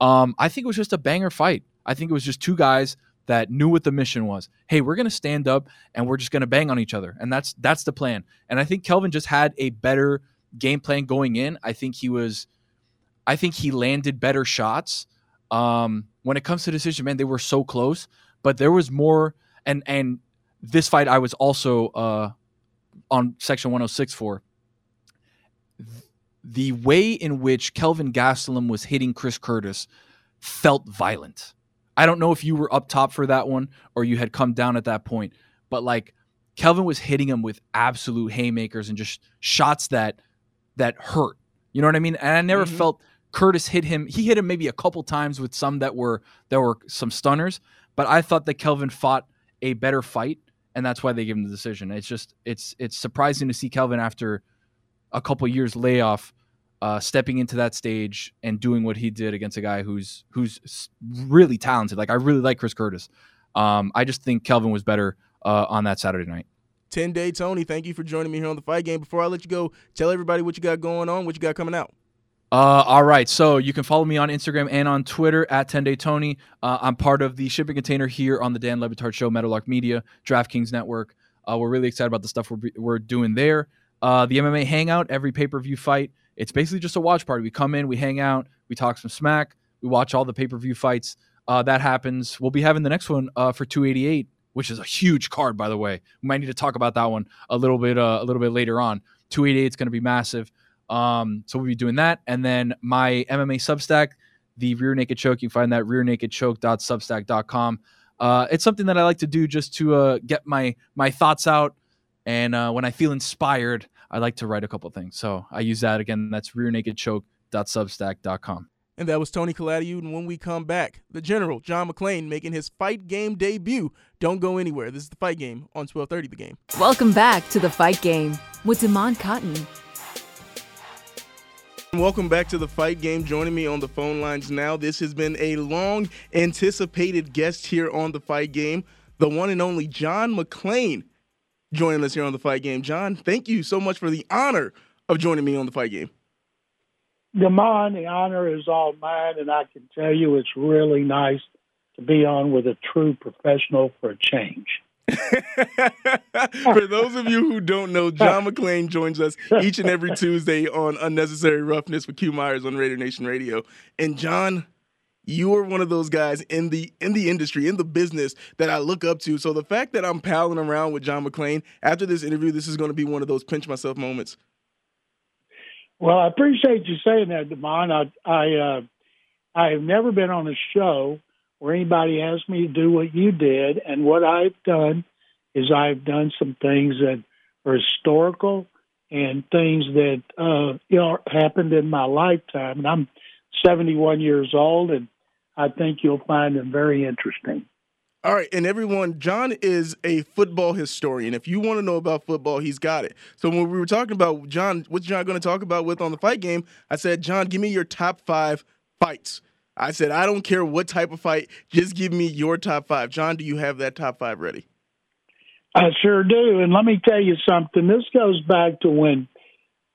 Um, I think it was just a banger fight. I think it was just two guys that knew what the mission was. Hey, we're gonna stand up and we're just gonna bang on each other, and that's that's the plan. And I think Kelvin just had a better game plan going in. I think he was I think he landed better shots. Um, when it comes to decision, man, they were so close, but there was more. And and this fight, I was also uh, on section 106 for. The way in which Kelvin Gastelum was hitting Chris Curtis felt violent. I don't know if you were up top for that one or you had come down at that point, but like Kelvin was hitting him with absolute haymakers and just shots that that hurt. You know what I mean? And I never Mhm. felt Curtis hit him. He hit him maybe a couple times with some that were that were some stunners, but I thought that Kelvin fought a better fight and that's why they gave him the decision. It's just it's it's surprising to see Kelvin after a couple years layoff uh, stepping into that stage and doing what he did against a guy who's who's really talented. Like I really like Chris Curtis. Um, I just think Kelvin was better uh, on that Saturday night. 10 Day Tony, thank you for joining me here on the fight game. Before I let you go, tell everybody what you got going on, what you got coming out. Uh, all right. So you can follow me on Instagram and on Twitter at 10 Day Tony. Uh, I'm part of the shipping container here on the Dan Le Batard Show, Meadowlark Media, DraftKings Network. Uh, we're really excited about the stuff we're, we're doing there. Uh, the MMA Hangout, every pay per view fight it's basically just a watch party. We come in, we hang out, we talk some smack, we watch all the pay per view fights. Uh, that happens. We'll be having the next one uh, for 288, which is a huge card, by the way. We might need to talk about that one a little bit, a little bit later on. 288 is going to be massive. Um, so we'll be doing that, and then my MMA Substack, the Rear Naked Choke. You can find that rearnakedchoke.substack.com. Uh, it's something that I like to do just to uh, get my my thoughts out, and uh, when I feel inspired, I like to write a couple things. So I use that again. That's rearnakedchoke.substack.com. And that was Tony Calatayud. And when we come back, the General, John McClain, making his fight game debut. Don't go anywhere. This is the fight game on 1230 The Game. Welcome back to the fight game with Damon Cotton. Welcome back to the fight game. Joining me on the phone lines now. This has been a long anticipated guest here on the fight game, the one and only John McClain joining us here on the fight game. John, thank you so much for the honor of joining me on the fight game. Damon, the honor is all mine, and I can tell you it's really nice to be on with a true professional for a change. [laughs] for those of you who don't know, John McClain joins us each and every Tuesday on Unnecessary Roughness with Q Myers on Raider Nation Radio. And John, you are one of those guys in the in the industry in the business that I look up to. So the fact that I'm palling around with John McClain after this interview, this is going to be one of those pinch myself moments. Well, I appreciate you saying that, Damon. I I uh, I have never been on a show where anybody asked me to do what you did, and what I've done is I've done some things that are historical and things that uh, you know happened in my lifetime, and I'm 71 years old, and I think you'll find them very interesting. All right, and everyone, John is a football historian. If you want to know about football, he's got it. So when we were talking about John, what's John going to talk about with on the fight game? I said, John, give me your top five fights. I said, I don't care what type of fight, just give me your top five. John, do you have that top five ready? I sure do. And let me tell you something. This goes back to when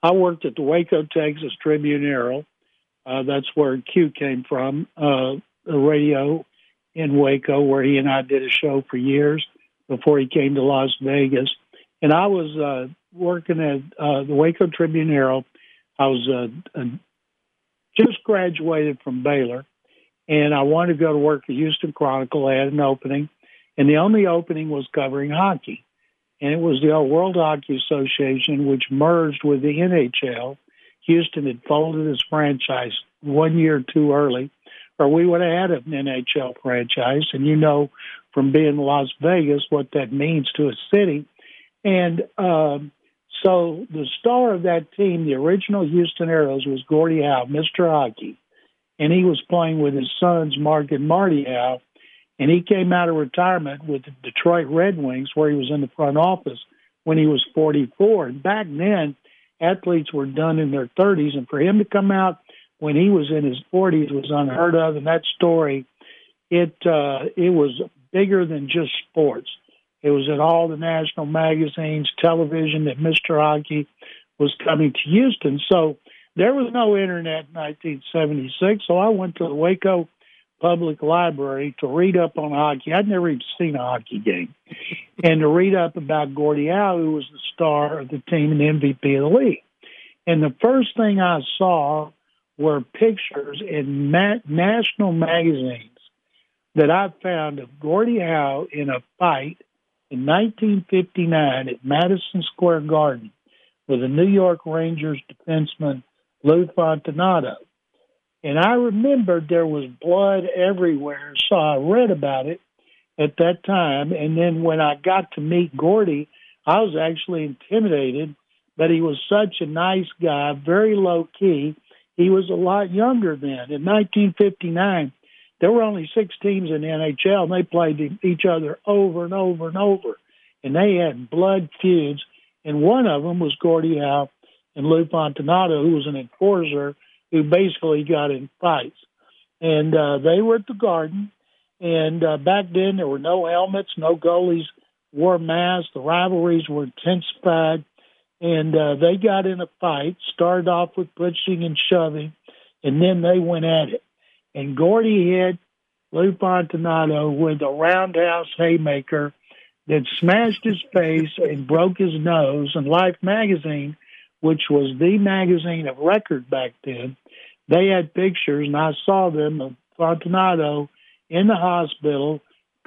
I worked at the Waco, Texas Tribune Herald. Uh, that's where Q came from, uh, the radio in Waco, where he and I did a show for years before he came to Las Vegas. And I was uh, working at uh, the Waco Tribune Herald. I was uh, just graduated from Baylor, and I wanted to go to work at Houston Chronicle. I had an opening, and the only opening was covering hockey. And it was the old World Hockey Association, which merged with the NHL Houston had folded its franchise one year too early, or we would have had an NHL franchise. And you know from being in Las Vegas what that means to a city. And um, so the star of that team, the original Houston Aeros, was Gordie Howe, Mr. Hockey. And he was playing with his sons, Mark and Marty Howe. And he came out of retirement with the Detroit Red Wings, where he was in the front office when he was 44. And back then, athletes were done in their 30s, and for him to come out when he was in his 40s was unheard of. And that story, it uh, it was bigger than just sports. It was in all the national magazines, television that Mr. Hockey was coming to Houston. So there was no internet in 1976. So I went to the Waco Public Library to read up on hockey. I'd never even seen a hockey game. and to read up about Gordie Howe, who was the star of the team and MVP of the league. And the first thing I saw were pictures in ma- national magazines that I found of Gordie Howe in a fight in 1959 at Madison Square Garden with the New York Rangers defenseman Lou Fontinato. And I remembered there was blood everywhere, so I read about it at that time. And then when I got to meet Gordy, I was actually intimidated, but he was such a nice guy, very low key. He was a lot younger then. In 1959, there were only six teams in the NHL, and they played each other over and over and over. and they had blood feuds. And one of them was Gordie Howe and Lou Fontinato, who was an enforcer who basically got in fights. And uh, they were at the Garden. And uh, back then, there were no helmets, no goalies wore masks. The rivalries were intensified. And uh, they got in a fight, started off with pushing and shoving, and then they went at it. And Gordy hit Lou Fontinato with a roundhouse haymaker that smashed his face and broke his nose. And Life magazine, which was the magazine of record back then, they had pictures, and I saw them of Fontinato in the hospital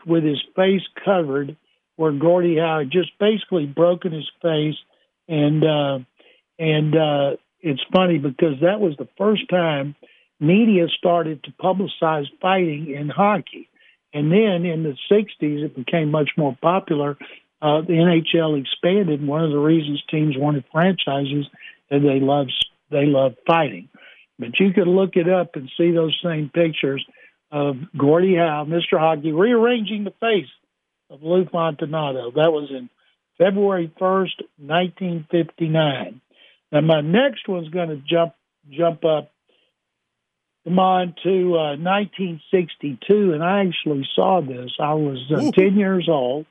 with his face covered, where Gordy Howe had just basically broken his face, and uh, and uh, it's funny because that was the first time media started to publicize fighting in hockey, and then in the '60s it became much more popular. Uh, the NHL expanded. One of the reasons teams wanted franchises is they love they love fighting. But you could look it up and see those same pictures of Gordie Howe, Mr. Hockey, rearranging the face of Lou Fontinato. That was in February 1st, 1959. Now, my next one's going to jump jump up come on to uh, 1962, and I actually saw this. I was uh, 10 years old,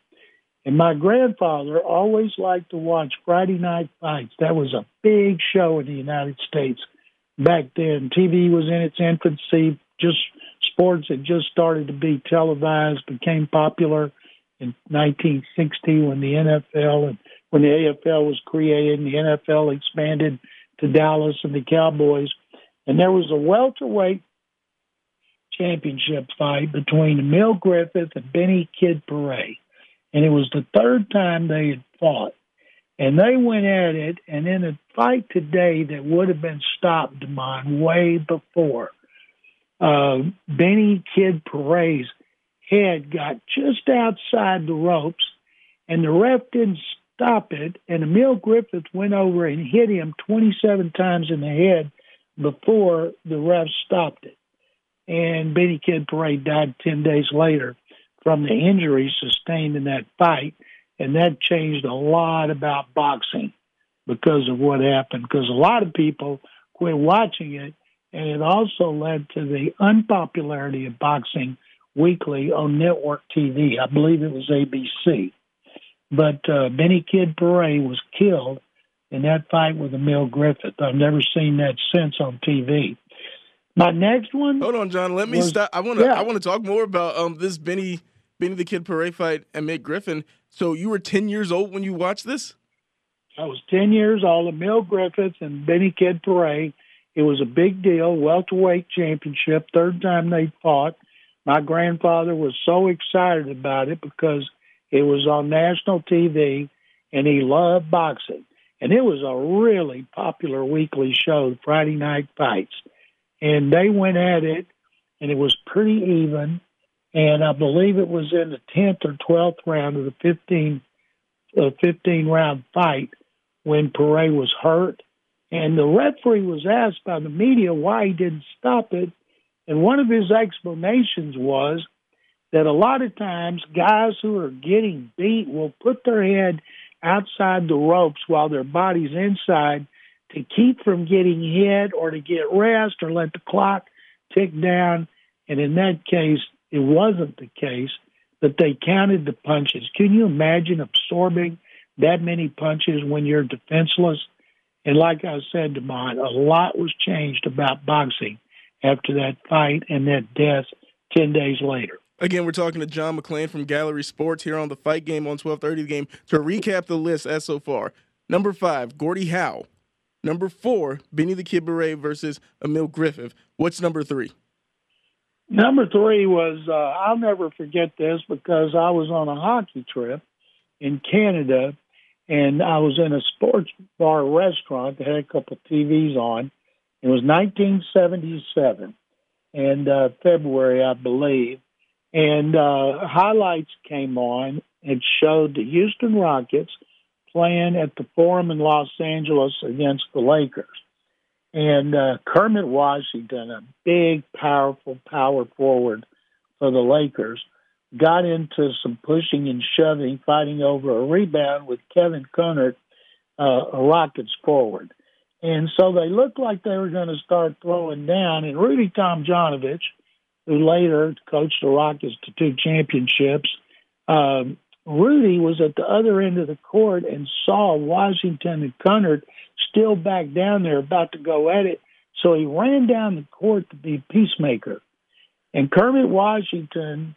and my grandfather always liked to watch Friday night fights. That was a big show in the United States back then. TV was in its infancy, just sports had just started to be televised, became popular in 1960 when the NFL and when the AFL was created and the NFL expanded to Dallas and the Cowboys. And there was a welterweight championship fight between Emil Griffith and Benny Kid Paret. And it was the third time they had fought. And they went at it, and in a fight today that would have been stopped, Demond, way before, uh, Benny Kid Paret's head got just outside the ropes, and the ref didn't stop it. And Emil Griffith went over and hit him 27 times in the head before the ref stopped it. And Benny Kid Paret died 10 days later from the injuries sustained in that fight. And that changed a lot about boxing because of what happened. Because a lot of people quit watching it and it also led to the unpopularity of boxing weekly on network TV. I believe it was ABC. But uh, Benny Kid Paret was killed in that fight with Emil Griffith. I've never seen that since on TV. My next one. Hold on, John. Let me was, stop. I want to. Yeah. I want to talk more about um this Benny Benny the Kid Paret fight and Mick Griffin. So you were ten years old when you watched this. I was 10 years old, Emil Griffith and Benny Kid Paret it was a big deal, welterweight championship, third time they fought. My grandfather was so excited about it because it was on national TV and he loved boxing. And it was a really popular weekly show, Friday Night Fights. And they went at it, and it was pretty even. And I believe it was in the 10th or 12th round of the 15, uh, 15 round fight when Paret was hurt and the referee was asked by the media why he didn't stop it. And one of his explanations was that a lot of times guys who are getting beat will put their head outside the ropes while their body's inside to keep from getting hit or to get rest or let the clock tick down. And in that case, it wasn't the case, but they counted the punches. Can you imagine absorbing that many punches when you're defenseless? And like I said to a lot was changed about boxing after that fight and that death 10 days later. Again, we're talking to John McClain from Gallery Sports here on the Fight Game on 1230 The Game to recap the list as so far. Number five, Gordie Howe. Number four, Benny the Kid Paret versus Emil Griffith. What's number three? Number three was, uh, I'll never forget this because I was on a hockey trip in Canada and I was in a sports bar restaurant that had a couple TVs on. It was 1977 and uh, February, I believe, and uh, highlights came on. and showed the Houston Rockets playing at the Forum in Los Angeles against the Lakers. And uh, Kermit Washington, a big, powerful power forward for the Lakers, got into some pushing and shoving, fighting over a rebound with Kevin Kunnert, uh, a Rockets forward. And so they looked like they were going to start throwing down. And Rudy Tomjanovich, who later coached the Rockets to two championships, um, Rudy was at the other end of the court and saw Washington and Kunnert still back down there about to go at it. So he ran down the court to be peacemaker. And Kermit Washington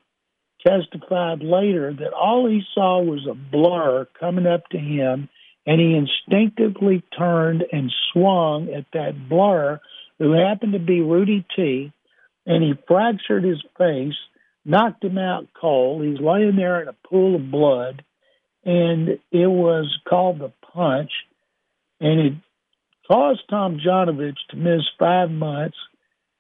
testified later that all he saw was a blur coming up to him, and he instinctively turned and swung at that blur, who happened to be Rudy T, and he fractured his face, knocked him out cold. He's laying there in a pool of blood, and it was called the punch, and it caused Tomjanovich to miss five months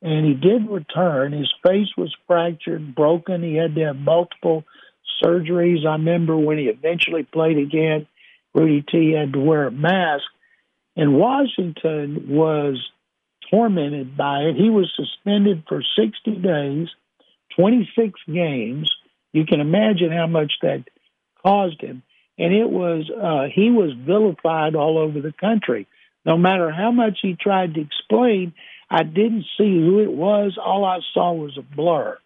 and he did return. His face was fractured, broken. He had to have multiple surgeries. I remember when he eventually played again, Rudy T had to wear a mask. And Washington was tormented by it. He was suspended for 60 days, 26 games. You can imagine how much that caused him. And it was, uh, he was vilified all over the country. No matter how much he tried to explain, I didn't see who it was. All I saw was a blur.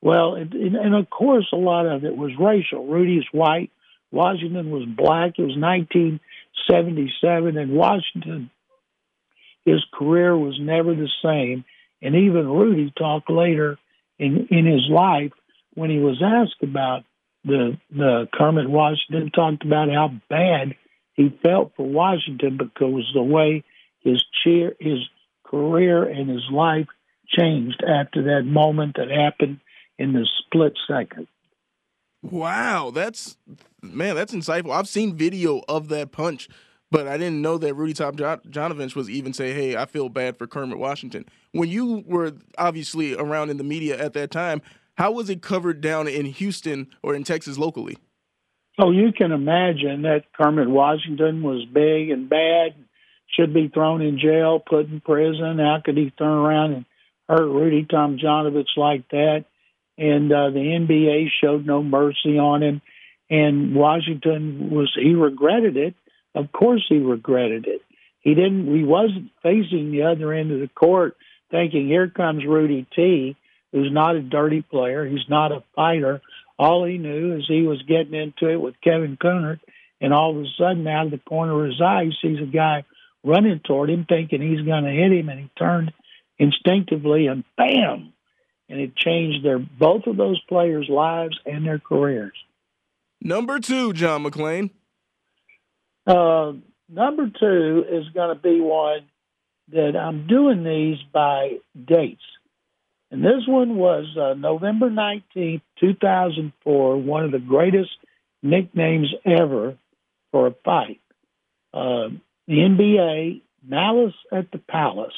Well, and, and of course, a lot of it was racial. Rudy's white. Washington was black. It was 1977, and Washington, his career was never the same. And even Rudy talked later in, in his life when he was asked about the the Kermit Washington talked about how bad he felt for Washington because the way his cheer his career and his life changed after that moment that happened in the split second. Wow, that's man, that's insightful. I've seen video of that punch, but I didn't know that Rudy Tomjanovich was even say, "Hey, I feel bad for Kermit Washington." When you were obviously around in the media at that time, how was it covered down in Houston or in Texas locally? Oh, you can imagine that Kermit Washington was big and bad should be thrown in jail, put in prison. How could he turn around and hurt Rudy Tom Tomjanovich like that? And uh, the NBA showed no mercy on him. And Washington was he regretted it. Of course, he regretted it. He didn't. He wasn't facing the other end of the court, thinking, "Here comes Rudy T." Who's not a dirty player. He's not a fighter. All he knew is he was getting into it with Kevin Kunnert, and all of a sudden, out of the corner of his eye, he sees a guy running toward him, thinking he's going to hit him, and he turned instinctively, and bam! And it changed their both of those players' lives and their careers. Number two, John McClain. Uh, number two is going to be one that I'm doing these by dates. And this one was uh, November 19th, 2004, one of the greatest nicknames ever for a fight. Uh, the NBA, Malice at the Palace.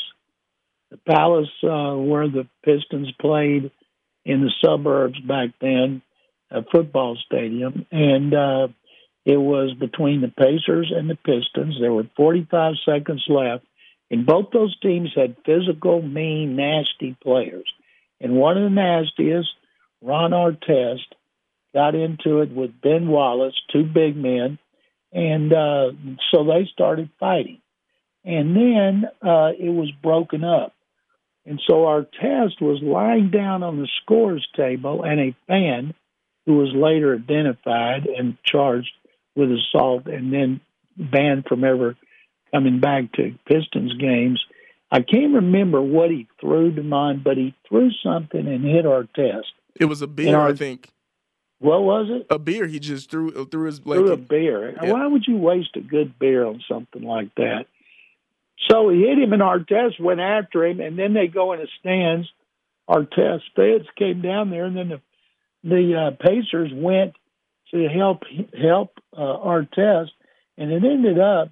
The Palace, uh, where the Pistons played in the suburbs back then, a football stadium. And uh, it was between the Pacers and the Pistons. There were 45 seconds left. And both those teams had physical, mean, nasty players. And one of the nastiest, Ron Artest, got into it with Ben Wallace, two big men, and uh, so they started fighting. And then uh, it was broken up. And so Artest was lying down on the scores table, and a fan who was later identified and charged with assault and then banned from ever coming back to Pistons games. I can't remember what he threw to mine, but he threw something and hit Artest. It was a beer, our, I think. What was it? A beer. He just threw threw his like threw a beer. Yeah. Why would you waste a good beer on something like that? So he hit him, and Artest went after him, and then they go in the stands. Artest feds came down there, and then the the uh, Pacers went to help help uh, Artest, and it ended up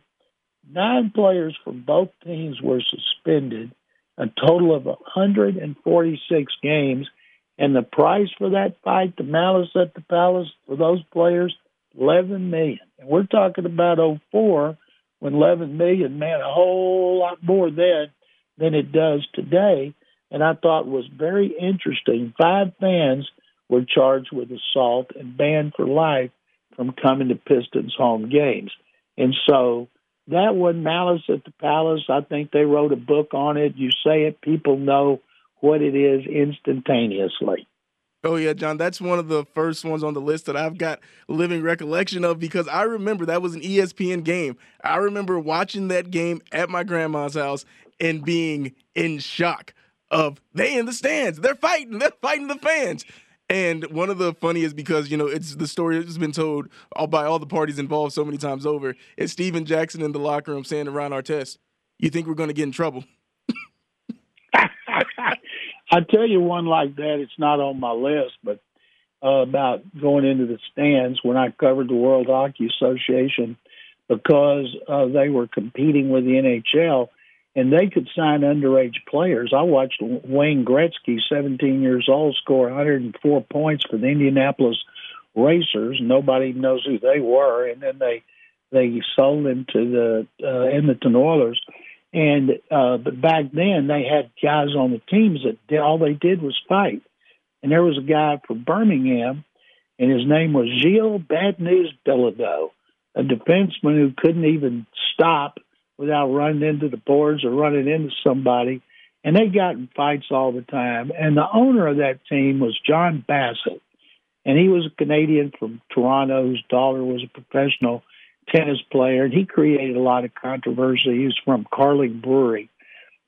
nine players from both teams were suspended, a total of 146 games and the price for that fight, the Malice at the Palace, for those players, eleven million. And we're talking about 04 when 11 million meant a whole lot more then than it does today. And I thought was very interesting. Five fans were charged with assault and banned for life from coming to Pistons home games. And so that was Malice at the Palace. I think they wrote a book on it. You say it, people know what it is instantaneously. Oh yeah, John, that's one of the first ones on the list that I've got living recollection of because I remember that was an ESPN game. I remember watching that game at my grandma's house and being in shock of they in the stands, they're fighting, they're fighting the fans. And one of the funniest because you know it's the story that's been told all by all the parties involved so many times over. It's Stephen Jackson in the locker room saying to Ron Artest, "You think we're going to get in trouble?" [laughs] I tell you one like that. It's not on my list, but uh, about going into the stands when I covered the World Hockey Association because uh, they were competing with the NHL and they could sign underage players. I watched Wayne Gretzky, 17 years old, score 104 points for the Indianapolis Racers. Nobody knows who they were, and then they they sold him to the uh, Edmonton Oilers. And uh, but back then they had guys on the teams that did, all they did was fight. And there was a guy from Birmingham, and his name was Gilles Bad News Bilodeau, a defenseman who couldn't even stop without running into the boards or running into somebody. And they got in fights all the time. And the owner of that team was John Bassett. And he was a Canadian from Toronto whose daughter was a professional tennis player, and he created a lot of controversy. He was from Carling Brewery,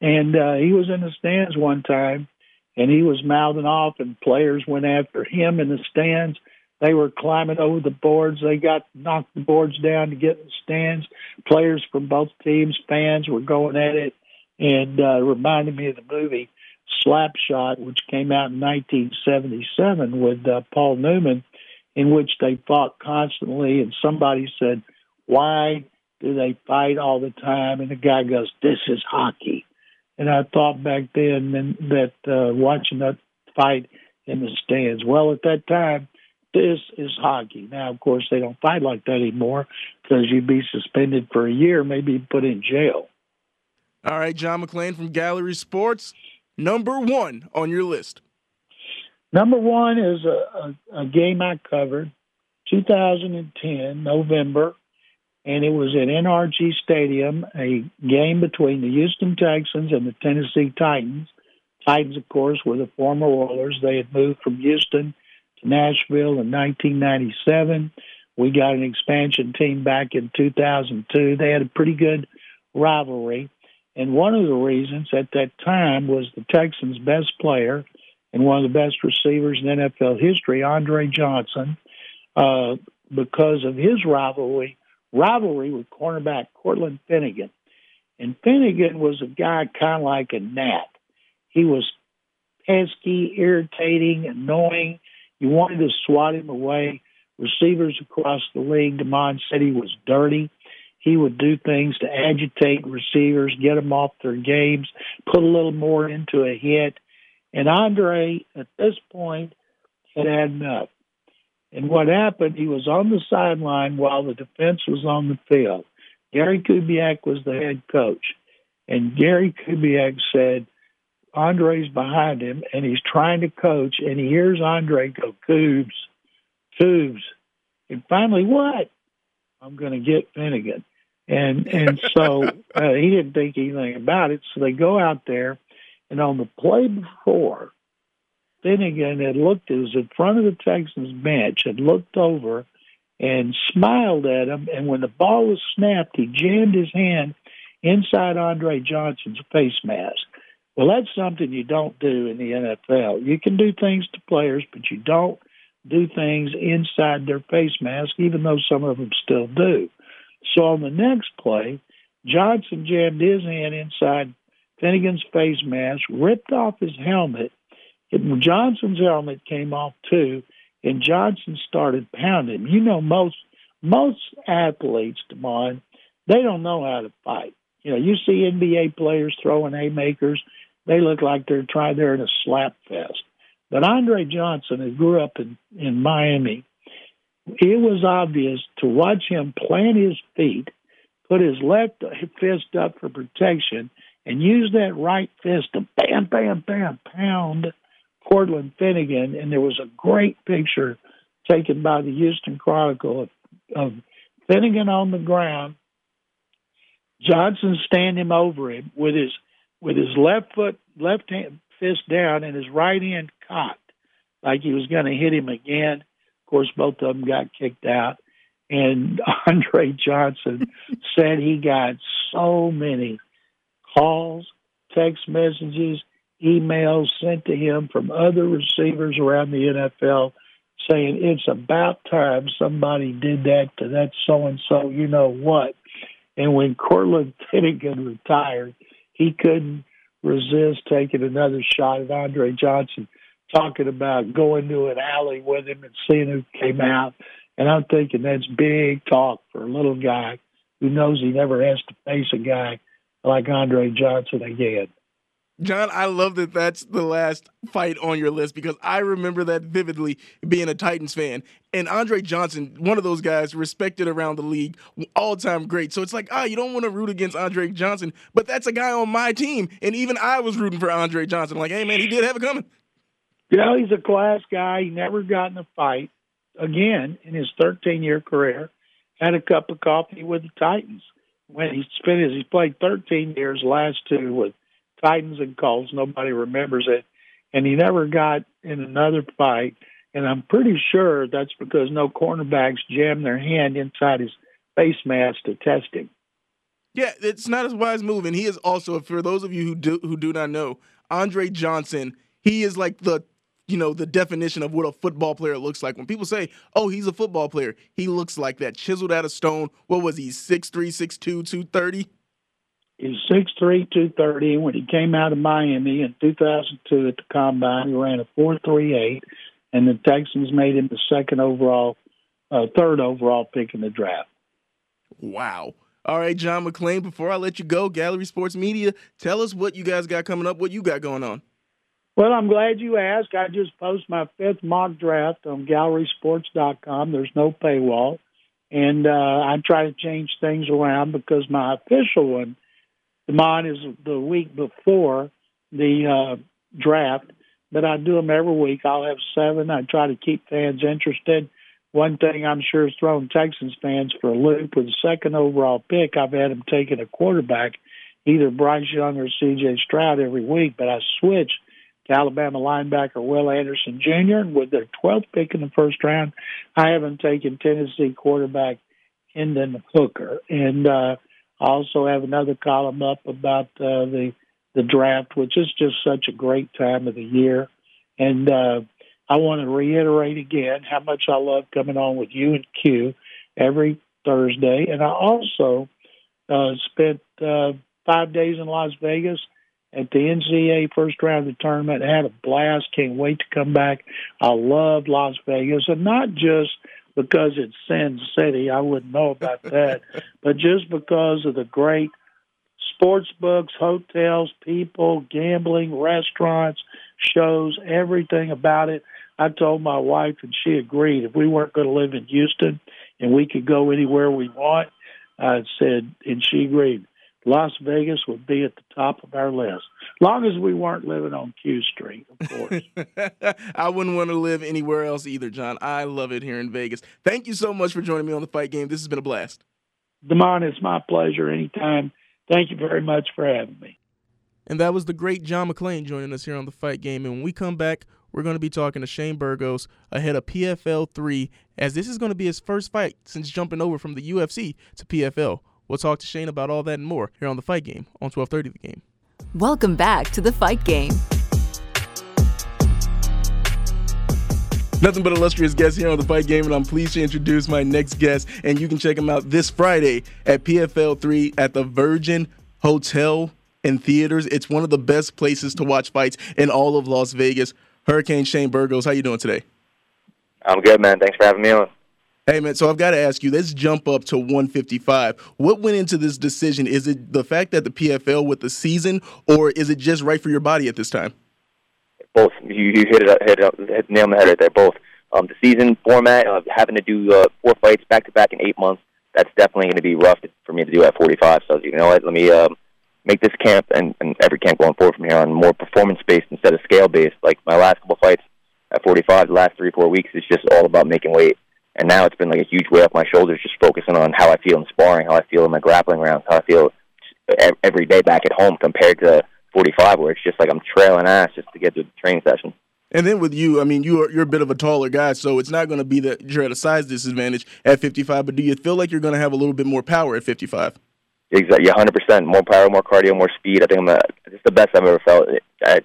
and uh, he was in the stands one time, and he was mouthing off, and players went after him in the stands. They were climbing over the boards. They got knocked the boards down to get in the stands. Players from both teams, fans were going at it, and uh, reminded me of the movie Slapshot, which came out in 1977 with uh, Paul Newman, in which they fought constantly. And somebody said, why do they fight all the time? And the guy goes, This is hockey. And I thought back then that uh, watching that fight in the stands, well, at that time, this is hockey. Now, of course, they don't fight like that anymore because you'd be suspended for a year, maybe put in jail. All right, John McClain from Gallery Sports, number one on your list. Number one is a, a, a game I covered, 2010, November and it was at NRG Stadium, a game between the Houston Texans and the Tennessee Titans. Titans, of course, were the former Oilers. They had moved from Houston Nashville in 1997. We got an expansion team back in 2002. They had a pretty good rivalry. And one of the reasons at that time was the Texans' best player and one of the best receivers in NFL history, Andre Johnson, uh, because of his rivalry rivalry with cornerback Cortland Finnegan. And Finnegan was a guy kind of like a gnat. He was pesky, irritating, annoying. You wanted to swat him away. Receivers across the league, Demond said he was dirty. He would do things to agitate receivers, get them off their games, put a little more into a hit. And Andre, at this point, had had enough. And what happened, he was on the sideline while the defense was on the field. Gary Kubiak was the head coach. And Gary Kubiak said, Andre's behind him and he's trying to coach. And he hears Andre go, Coobs, Coobs. And finally, what? I'm going to get Finnegan. And and so [laughs] uh, he didn't think anything about it. So they go out there, and on the play before, Finnegan had looked, it was in front of the Texans bench, had looked over and smiled at him. And when the ball was snapped, he jammed his hand inside Andre Johnson's face mask. Well, that's something you don't do in the NFL. You can do things to players, but you don't do things inside their face mask, even though some of them still do. So on the next play, Johnson jammed his hand inside Finnegan's face mask, ripped off his helmet, Johnson's helmet came off too, and Johnson started pounding. You know, most most athletes, Demond, they don't know how to fight. You know, you see NBA players throwing haymakers; they look like they're trying. They're in a slap fest. But Andre Johnson, who grew up in in Miami, it was obvious to watch him plant his feet, put his left fist up for protection, and use that right fist to bam, bam, bam, pound Cortland Finnegan, and there was a great picture taken by the Houston Chronicle of, of Finnegan on the ground, Johnson standing over him with his with his left foot, left hand fist down, and his right hand cocked, like he was going to hit him again. Of course, both of them got kicked out, and [laughs] Andre Johnson [laughs] said he got so many calls, text messages, emails sent to him from other receivers around the NFL saying it's about time somebody did that to that so and so, you know what. And when Cortland Finnegan retired, he couldn't resist taking another shot at Andre Johnson, talking about going to an alley with him and seeing who came out. And I'm thinking that's big talk for a little guy who knows he never has to face a guy like Andre Johnson again. John, I love that that's the last fight on your list because I remember that vividly being a Titans fan. And Andre Johnson, one of those guys respected around the league, all time great. So it's like, ah, you don't want to root against Andre Johnson, but that's a guy on my team. And even I was rooting for Andre Johnson. Like, hey, man, he did have it coming. You know, he's a class guy. He never got in a fight again in his 13 year career. Had a cup of coffee with the Titans. When he spent his, he played 13 years, last two with Titans and Colts. Nobody remembers it. And he never got in another fight. And I'm pretty sure that's because no cornerbacks jammed their hand inside his face mask to test him. Yeah, it's not a wise move. And he is also, for those of you who do who do not know, Andre Johnson, he is like the you know the definition of what a football player looks like. When people say, "Oh, he's a football player," he looks like that, chiseled out of stone. What was he? 6'3", 6'2", 230? He's 6'3", 230. When he came out of Miami in 2002 at the Combine, he ran a 4.38, and the Texans made him the second overall, uh, third overall pick in the draft. Wow. All right, John McClain, before I let you go, Gallery Sports Media, tell us what you guys got coming up, what you got going on. Well, I'm glad you asked. I just posted my fifth mock draft on gallerysports.com. There's no paywall. And uh, I try to change things around because my official one Mine is the week before the uh, draft, but I do them every week. I'll have seven. I try to keep fans interested. One thing I'm sure is throwing Texans fans for a loop with the second overall pick. I've had them taking a quarterback, either Bryce Young or C.J. Stroud every week, but I switch to Alabama linebacker Will Anderson Jr. And with their 12th pick in the first round, I haven't taken Tennessee quarterback Hendon Hooker. And uh, I also have another column up about uh, the the draft, which is just such a great time of the year. And uh, I want to reiterate again how much I love coming on with you and Q every Thursday. And I also uh, spent uh, five days in Las Vegas at the NCAA first round of the tournament. I had a blast. Can't wait to come back. I love Las Vegas, and not just because it's Sin City. I wouldn't know about that. but just because of the great sports books, hotels, people, gambling, restaurants, shows, everything about it. I told my wife, and she agreed. If we weren't going to live in Houston and we could go anywhere we want, I said, and she agreed. Las Vegas would be at the top of our list, long as we weren't living on Q Street, of course. [laughs] I wouldn't want to live anywhere else either, John. I love it here in Vegas. Thank you so much for joining me on the fight game. This has been a blast. Damon, it's my pleasure anytime. Thank you very much for having me. And that was the great John McClain joining us here on the fight game. And when we come back, we're going to be talking to Shane Burgos ahead of PFL 3, as this is going to be his first fight since jumping over from the UFC to PFL. We'll talk to Shane about all that and more here on The Fight Game on 1230 The Game. Welcome back to The Fight Game. Nothing but illustrious guests here on the Fight Game, and I'm pleased to introduce my next guest. And you can check him out this Friday at PFL 3 at the Virgin Hotel and Theaters. It's one of the best places to watch fights in all of Las Vegas. Hurricane Shane Burgos, how you doing today? I'm good, man. Thanks for having me on. Hey man, so I've got to ask you. Let's jump up to 155. What went into this decision? Is it the fact that the PFL with the season, or is it just right for your body at this time? Both. You, you hit it, hit it, hit nail on the head right there. Both. Um, the season format of having to do uh, four fights back to back in eight months. That's definitely going to be rough for me to do at 45. So you know what? Let me um, make this camp and, and every camp going forward from here on more performance based instead of scale based. Like my last couple fights at 45, the last three four weeks is just all about making weight. And now it's been like a huge weight off my shoulders, just focusing on how I feel in sparring, how I feel in my grappling rounds, how I feel every day back at home compared to 45, where it's just like I'm trailing ass just to get to the training session. And then with you, I mean, you're you're a bit of a taller guy, so it's not going to be that you're at a size disadvantage at 55. But do you feel like you're going to have a little bit more power at 55? Exactly, 100 percent more power, more cardio, more speed. I think I'm a, it's the best I've ever felt. I,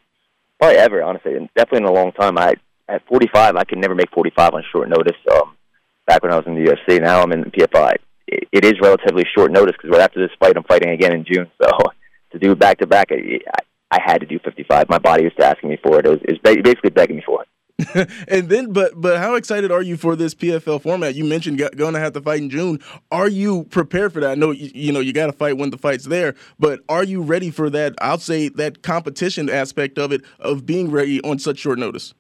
probably ever, honestly, and definitely in a long time. I at 45, I could never make 45 on short notice. Um, back when I was in the UFC, now I'm in the PFL. It, it is relatively short notice because right after this fight, I'm fighting again in June. So [laughs] to do back to back, I had to do 55. My body was asking me for it. It was, it was basically begging me for it. [laughs] and then, but but how excited are you for this PFL format? You mentioned going to have to fight in June. Are you prepared for that? I know you, you know you got to fight when the fight's there, but are you ready for that? I'll say that competition aspect of it, of being ready on such short notice.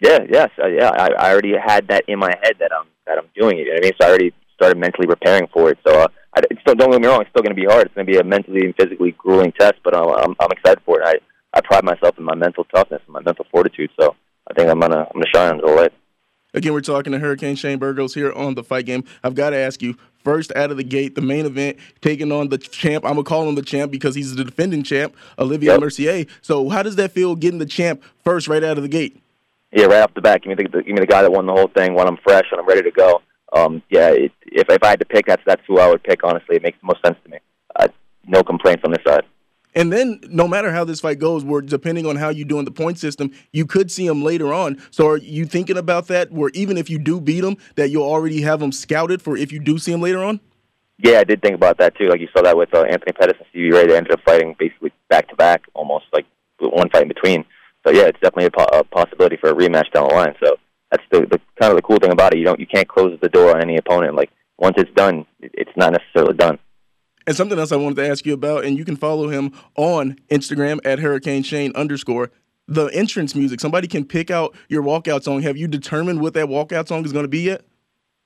Yeah, yes, uh, yeah. I, I already had that in my head that I'm that I'm doing it. You know I mean, so I already started mentally preparing for it. So uh, I, still, don't get me wrong, it's still going to be hard. It's going to be a mentally and physically grueling test, but I'm, I'm, I'm excited for it. I, I pride myself in my mental toughness and my mental fortitude, so I think I'm gonna I'm gonna shine all right. Again, we're talking to Hurricane Shane Burgos here on the Fight Game. I've got to ask you first out of the gate, the main event, taking on the champ. I'm gonna call him the champ because he's the defending champ, Olivier yep. Mercier. So, how does that feel getting the champ first right out of the gate? Yeah, right off the bat. Give me the, the give me the guy that won the whole thing when I'm fresh and I'm ready to go um, yeah, it, if if I had to pick, that's that's who I would pick. Honestly, it makes the most sense to me. Uh, no complaints on this side. And then, no matter how this fight goes, where depending on how you do in the point system, you could see him later on. So, are you thinking about that? Where even if you do beat him, that you'll already have him scouted for if you do see him later on. Yeah, I did think about that too. Like you saw that with uh, Anthony Pettis and Stevie Ray. They ended up fighting basically back to back, almost like one fight in between. So yeah, it's definitely a, po- a possibility for a rematch down the line. So that's the, the kind of the cool thing about it. You don't you can't close the door on any opponent. Like once it's done, it's not necessarily done. And something else I wanted to ask you about, and you can follow him on Instagram at Hurricane Shane underscore. The entrance music. Somebody can pick out your walkout song. Have you determined what that walkout song is going to be yet?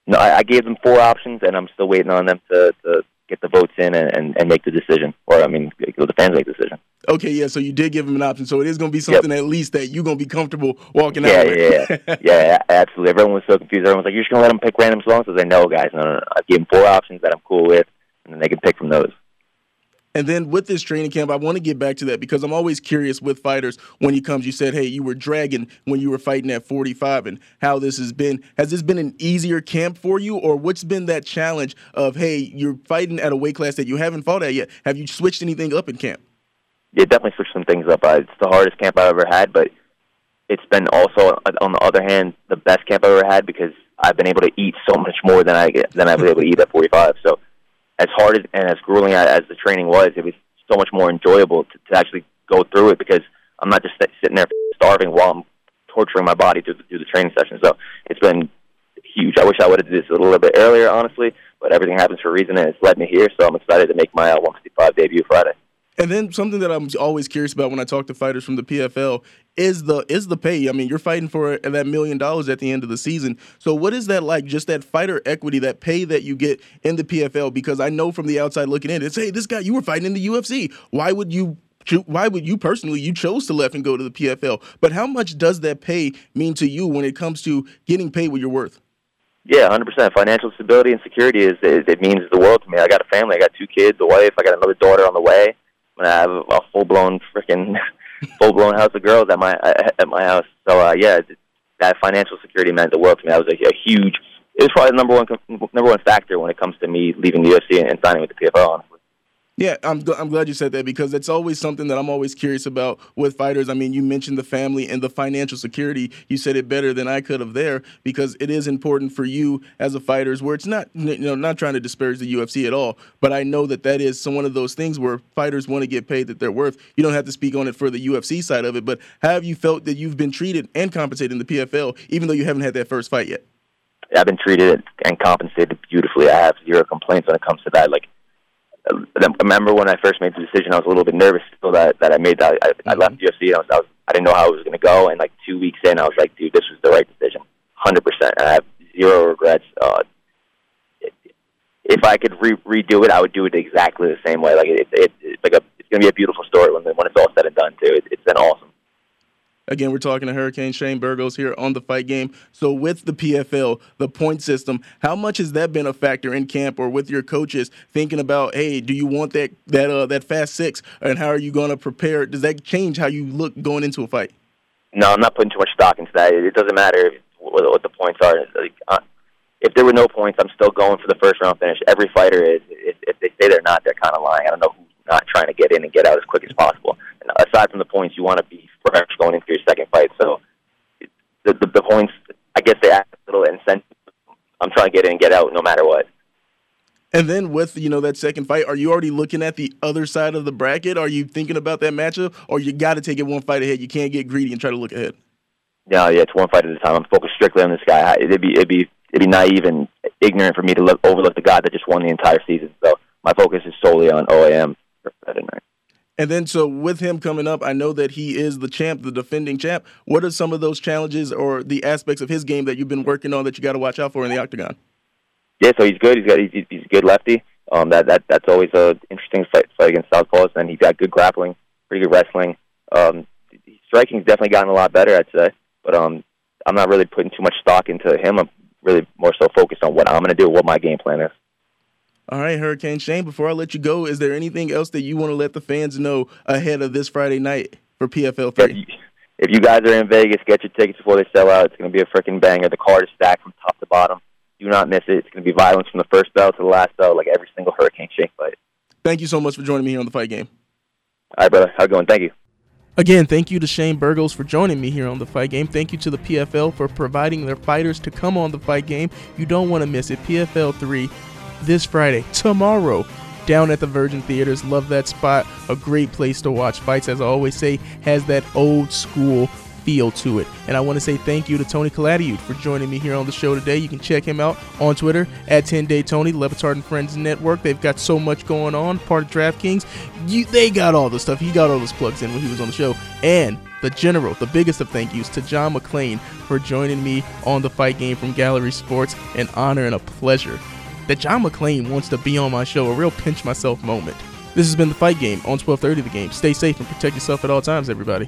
No, I, I gave them four options, and I'm still waiting on them to, to get the votes in and, and, and make the decision. Or I mean, the fans make the decision. Okay, yeah. So you did give him an option. So it is going to be something yep. at least that you're going to be comfortable walking yeah, out with. Yeah, yeah, [laughs] absolutely. Everyone was so confused. Everyone was like, "You're just going to let them pick random songs?" I was like, "No, guys, no, no, no. I gave them four options that I'm cool with, and then they can pick from those." And then with this training camp, I want to get back to that because I'm always curious with fighters when he comes. You said, hey, you were dragging when you were fighting at 45 and how this has been. Has this been an easier camp for you, or what's been that challenge of, hey, you're fighting at a weight class that you haven't fought at yet? Have you switched anything up in camp? Yeah, definitely switched some things up. Uh, it's the hardest camp I've ever had, but it's been also, on the other hand, the best camp I've ever had because I've been able to eat so much more than I than I was able to eat at 45. So as hard as, and as grueling as the training was, it was so much more enjoyable to, to actually go through it because I'm not just sitting there starving while I'm torturing my body through through the training session. So it's been huge. I wish I would have did this a little bit earlier, honestly, but everything happens for a reason, and it's led me here. So I'm excited to make my uh, 155 debut Friday. And then something that I'm always curious about when I talk to fighters from the PFL is the is the pay. I mean, you're fighting for that million dollars at the end of the season. So what is that like? Just that fighter equity, that pay that you get in the PFL? Because I know from the outside looking in, it's hey, this guy you were fighting in the UFC. Why would you? Why would you personally? You chose to left and go to the PFL. But how much does that pay mean to you when it comes to getting paid what you're worth? Yeah, hundred percent. Financial stability and security is, is it means the world to me. I got a family. I got two kids, a wife. I got another daughter on the way. I'm have a full blown freaking [laughs] full blown house of girls at my at my house. So uh, yeah, that financial security meant the world to me. That was a, a huge. It was probably the number one number one factor when it comes to me leaving the UFC and, and signing with the PFL. Honestly. Yeah, I'm I'm glad you said that because it's always something that I'm always curious about with fighters. I mean, you mentioned the family and the financial security. You said it better than I could have there because it is important for you as a fighters. Where it's not you know not trying to disparage the UFC at all, but I know that that is some one of those things where fighters want to get paid that they're worth. You don't have to speak on it for the UFC side of it, but have you felt that you've been treated and compensated in the PFL even though you haven't had that first fight yet? I've been treated and compensated beautifully. I have zero complaints when it comes to that. Like I remember when I first made the decision, I was a little bit nervous still that that I made that. I, I left UFC. I was, I was I didn't know how it was going to go, and like two weeks in, I was like, dude, this was the right decision, hundred percent. I have zero regrets. Uh, if I could re- redo it, I would do it exactly the same way. Like it, it, it's like a it's it's going to be a beautiful story when when it's all said and done too. It, it's been awesome. Again, we're talking to Hurricane Shane Burgos here on the fight game. So, with the PFL, the point system, how much has that been a factor in camp or with your coaches thinking about, hey, do you want that that uh, that fast six, and how are you going to prepare? Does that change how you look going into a fight? No, I'm not putting too much stock into that. It doesn't matter what, the points are. Uh, if there were no points, I'm still going for the first round finish. Every fighter is. If, if they say they're not, they're kind of lying. I don't know who's not trying to get in and get out as quick as possible. And aside from the points, you want to be fresh going into your second fight. So the, the, the points, I guess they add a little incentive. I'm trying to get in and get out no matter what. And then with you know that second fight, are you already looking at the other side of the bracket? Are you thinking about that matchup, or you got to take it one fight ahead? You can't get greedy and try to look ahead. Yeah, yeah, it's one fight at a time. I'm focused strictly on this guy. It'd be it'd be it'd be naive and ignorant for me to look, overlook the guy that just won the entire season. So my focus is solely on OAM Friday night. And then, so with him coming up, I know that he is the champ, the defending champ. What are some of those challenges or the aspects of his game that you've been working on that you got to watch out for in the octagon? Yeah, so he's good. He's got he's, he's a good lefty. Um, that that that's always a interesting fight, fight against southpaws. And he's got good grappling, pretty good wrestling. Um, striking's definitely gotten a lot better, I'd say. But um, I'm not really putting too much stock into him. I'm really more so focused on what I'm going to do, what my game plan is. All right, Hurricane Shane, before I let you go, is there anything else that you want to let the fans know ahead of this Friday night for PFL 3? If you, guys are in Vegas, get your tickets before they sell out. It's going to be a freaking banger. The card is stacked from top to bottom. Do not miss it. It's going to be violence from the first bell to the last bell, like every single Hurricane Shane fight. Thank you so much for joining me here on the fight game. All right, brother. How you going? Thank you. Again, thank you to Shane Burgos for joining me here on the fight game. Thank you to the PFL for providing their fighters to come on the fight game. You don't want to miss it. PFL 3 this Friday, tomorrow, down at the Virgin Theaters. Love that spot. A great place to watch fights, as I always say, has that old school feel to it. And I want to say thank you to Tony Calatayud for joining me here on the show today. You can check him out on Twitter at 10day Tony, Le Batard and Friends Network. They've got so much going on, part of DraftKings. You, they got all the stuff. He got all those plugs in when he was on the show. And the general, the biggest of thank yous to John McClain for joining me on the fight game from Gallery Sports. An honor and a pleasure that John McClain wants to be on my show, a real pinch myself moment. This has been the fight game on 1230 the game. Stay safe and protect yourself at all times, everybody.